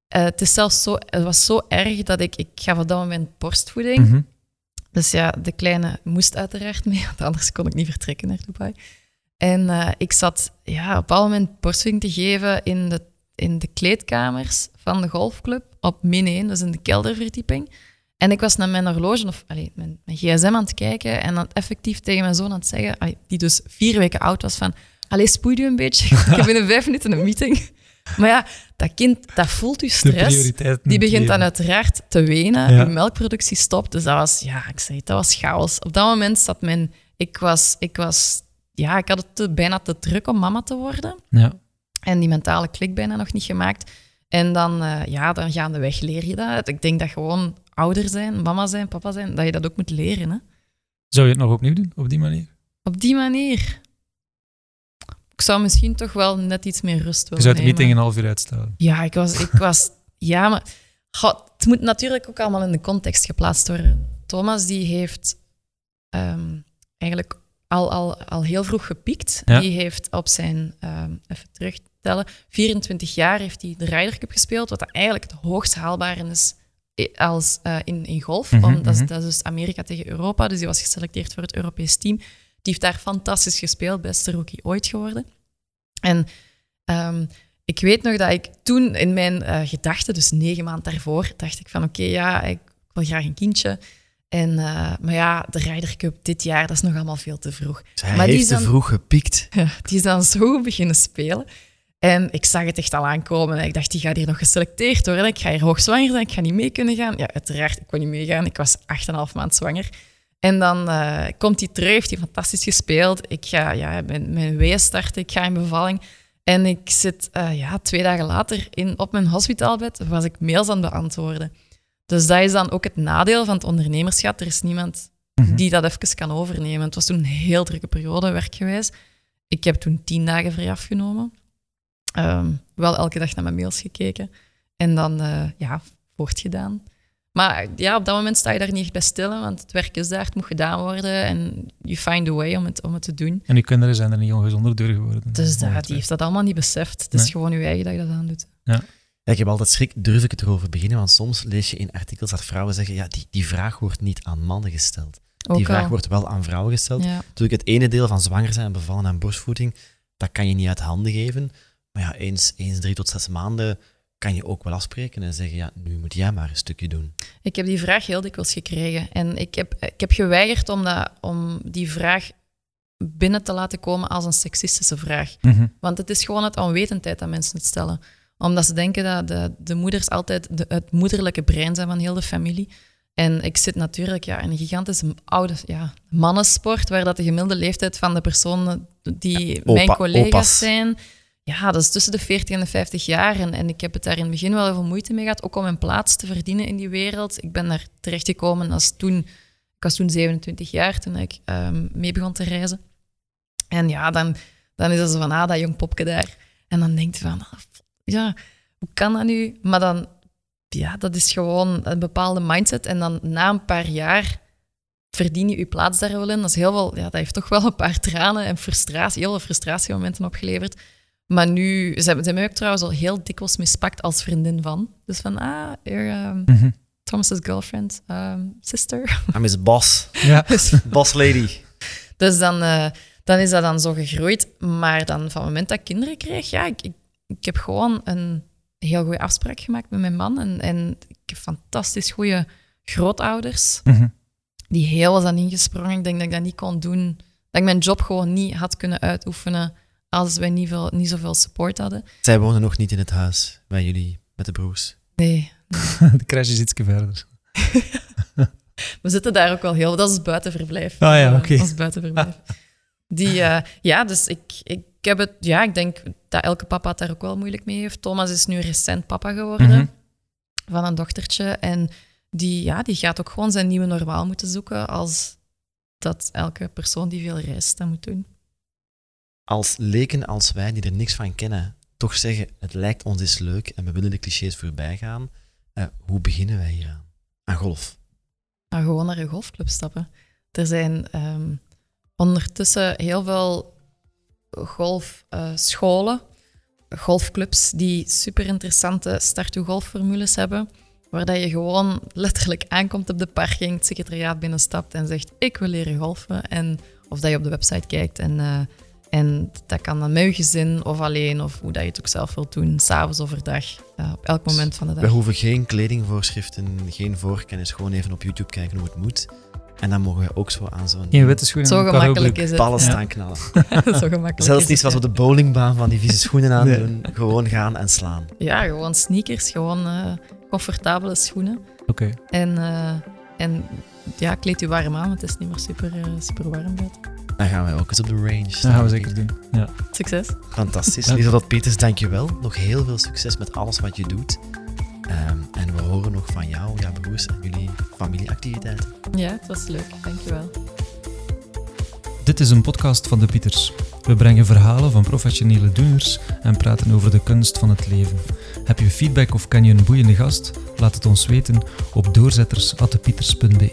Eh, het, is zelfs zo, het was zo erg dat ik, ik gaf op dat moment borstvoeding. Mhm. Dus ja, de kleine moest uiteraard mee, want anders kon ik niet vertrekken naar Dubai. En eh, ik zat ja, op een bepaald moment borstvoeding te geven in de, in de kleedkamers van de golfclub op min 1, dus in de kelderverdieping. En ik was naar mijn horloge, of allee, mijn, mijn gsm aan het kijken en dan effectief tegen mijn zoon aan het zeggen, allee, die dus vier weken oud was, van allee, spoed u een beetje, ik heb binnen vijf minuten een meeting. Maar ja, dat kind, dat voelt De stress. Die begint dan uiteraard te wenen. Ja. Uw melkproductie stopt. Dus dat was, ja, ik zei het, dat was chaos. Op dat moment zat mijn... Ik was, ik was... Ja, ik had het te- bijna te druk om mama te worden. Ja. En die mentale klik bijna nog niet gemaakt. En dan, eh, ja, dan gaandeweg leer je dat. Ik denk dat gewoon ouder zijn, mama zijn, papa zijn, dat je dat ook moet leren. Hè? Zou je het nog opnieuw doen, op die manier? Op die manier. Ik zou misschien toch wel net iets meer rust Je willen zou de nemen. meeting een half uur uitstellen. Ja, ik was... Ik was ja, maar het moet natuurlijk ook allemaal in de context geplaatst worden. Thomas die heeft ehm, eigenlijk al, al, al heel vroeg gepiekt. Die heeft op zijn, um, even terugtellen, 24 jaar heeft hij de Ryder Cup gespeeld, wat eigenlijk het hoogst haalbare is als, uh, in, in golf. Mm dat, is, mhm. dat, is, dus Amerika tegen Europa, dus die was geselecteerd voor het Europees team. Die heeft daar fantastisch gespeeld, beste rookie ooit geworden. En um, ik weet nog dat ik toen in mijn uh, gedachten, dus negen maanden daarvoor, dacht ik van oké, ja, ik wil graag een kindje. En, uh, maar ja, de Ryder Cup dit jaar, dat is nog allemaal veel te vroeg. Hij maar heeft te vroeg gepiekt. die is dan zo beginnen spelen. En ik zag het echt al aankomen. En ik dacht, die gaat hier nog geselecteerd worden. Ik ga hier hoogzwanger zijn, ik ga niet mee kunnen gaan. Ja, uiteraard, ik kon niet meegaan. Ik was 8,5 maand zwanger. En dan uh, komt hij terug, heeft hij fantastisch gespeeld. Ik ga ja, mijn, mijn weeën starten, ik ga in bevalling. En ik zit uh, ja, twee dagen later in, op mijn hospitaalbed, was ik mails aan het beantwoorden. Dus dat is dan ook het nadeel van het ondernemerschap. Er is niemand mhm. die dat even kan overnemen. Het was toen een heel drukke periode, werkgewijs. Ik heb toen tien dagen vrij afgenomen. Ehm, wel elke dag naar mijn mails gekeken. En dan, uh, ja, voortgedaan. Maar ja, op dat moment sta je daar niet echt bij stil, want het werk is daar, het moet gedaan worden en you find a way om het, om het te doen. En uw kinderen zijn er niet ongezonder door geworden. Dus dat, die heeft dat allemaal niet beseft. Het is gewoon uw eigen dat je dat aan doet. Ja. Ja, ik heb altijd schrik, durf ik het erover beginnen, want soms lees je in artikels dat vrouwen zeggen, ja, die, die vraag wordt niet aan mannen gesteld. die vraag wordt wel aan vrouwen gesteld. Ja. Natuurlijk, het ene deel van zwanger zijn, bevallen en borstvoeding, dat kan je niet uit handen geven. Maar ja, eens, eens drie tot zes maanden kan je ook wel afspreken en zeggen, ja, nu moet jij maar een stukje doen. Ik heb die vraag heel dikwijls gekregen. En ik heb, ik heb geweigerd om, dat, om die vraag binnen te laten komen als een seksistische vraag. Mhm. Want het is gewoon het onwetendheid dat mensen het stellen. Omdat ze denken dat de, de moeders altijd de, het moederlijke brein zijn van heel de familie. En ik zit natuurlijk ja, in een gigantische oude ja, mannensport, waar dat de gemiddelde leeftijd van de personen die mijn collega's zijn, ja, dat is tussen de 40 en de 50 jaar. En, en ik heb het daar in het begin wel veel moeite mee gehad, ook om een plaats te verdienen in die wereld. Ik ben daar terechtgekomen als toen, ik was toen 27 jaar, toen ik um, mee begon te reizen. En ja, dan, dan is het zo van, ah, dat jong popje daar. En dan denkt je van, ah, ja, hoe kan dat nu? Maar dan, ja, dat is gewoon een bepaalde mindset. En dan na een paar jaar verdien je je plaats daar wel in. Dat is heel veel, ja, dat heeft toch wel een paar tranen en frustratie, heel veel frustratiemomenten opgeleverd. Maar nu, ze hebben, ze mij ook trouwens al heel dikwijls mispakt als vriendin van. Dus van, ah, you're um, mm Thomas's girlfriend, um, sister. I'm his boss. Ja. boss lady. Dus dan, uh, dan is dat dan zo gegroeid. Maar dan van het moment dat ik kinderen kreeg, ja, ik, ik, ik heb gewoon een heel goede afspraak gemaakt met mijn man. En, en ik heb fantastisch goede grootouders, mm die heel was aan ingesprongen. Ik denk dat ik dat niet kon doen, dat ik mijn job gewoon niet had kunnen uitoefenen als wij niet, veel, niet zoveel support hadden. Zij wonen nog niet in het huis bij jullie met de broers? Nee. de crash is iets verder. We zitten daar ook wel heel... Dat is buitenverblijf. Ah ja, oké. Okay. Dat is buitenverblijf. Die, uh, ja, dus ik, ik heb het... Ja, ik denk dat elke papa het daar ook wel moeilijk mee heeft. Thomas is nu recent papa geworden mm -hmm. van een dochtertje. En die, ja, die gaat ook gewoon zijn nieuwe normaal moeten zoeken als dat elke persoon die veel reist dat moet doen als leken als wij, die er niks van kennen, toch zeggen: het lijkt ons eens leuk en we willen de clichés voorbij gaan. Uh, hoe beginnen wij hier aan? Aan golf? Gewoon naar een golfclub stappen. Er zijn um, ondertussen heel veel golfscholen, golfclubs, die super interessante start-to-golfformules hebben. Waar dat je gewoon letterlijk aankomt op de parking, het secretariaat binnenstapt en zegt: Ik wil leren golfen. En, of dat je op de website kijkt en. Uh, en dat kan dan met je gezin of alleen, of hoe dat je het ook zelf wilt doen, s'avonds of overdag, uh, op elk moment van de dag. We hoeven geen kledingvoorschriften, geen voorkennis, gewoon even op YouTube kijken hoe het moet. En dan mogen we ook zo aan zo'n... Geen witte schoenen. Zo gemakkelijk is het. Ballen staan knallen. zo gemakkelijk Zelfs niet zoals we de bowlingbaan van die vieze schoenen aan doen. Gewoon gaan en slaan. Ja, gewoon sneakers, gewoon uh, comfortabele schoenen. Oké. En, uh, en ja, kleed je warm aan, want het is niet meer super, super warm buiten. Dan gaan wij ook eens op de range. Dat gaan we zeker doen. Ja. Succes. Fantastisch. Lieselot Peters, dankjewel. Nog heel veel succes met alles wat je doet. Um, en we horen nog van jou, jouw broers en jullie familieactiviteiten. Ja, het was leuk. Dankjewel. Dit is een podcast van de Pieters. We brengen verhalen van professionele doeners en praten over de kunst van het leven. Heb je feedback of ken je een boeiende gast? Laat het ons weten op doorzetters.pieters.be.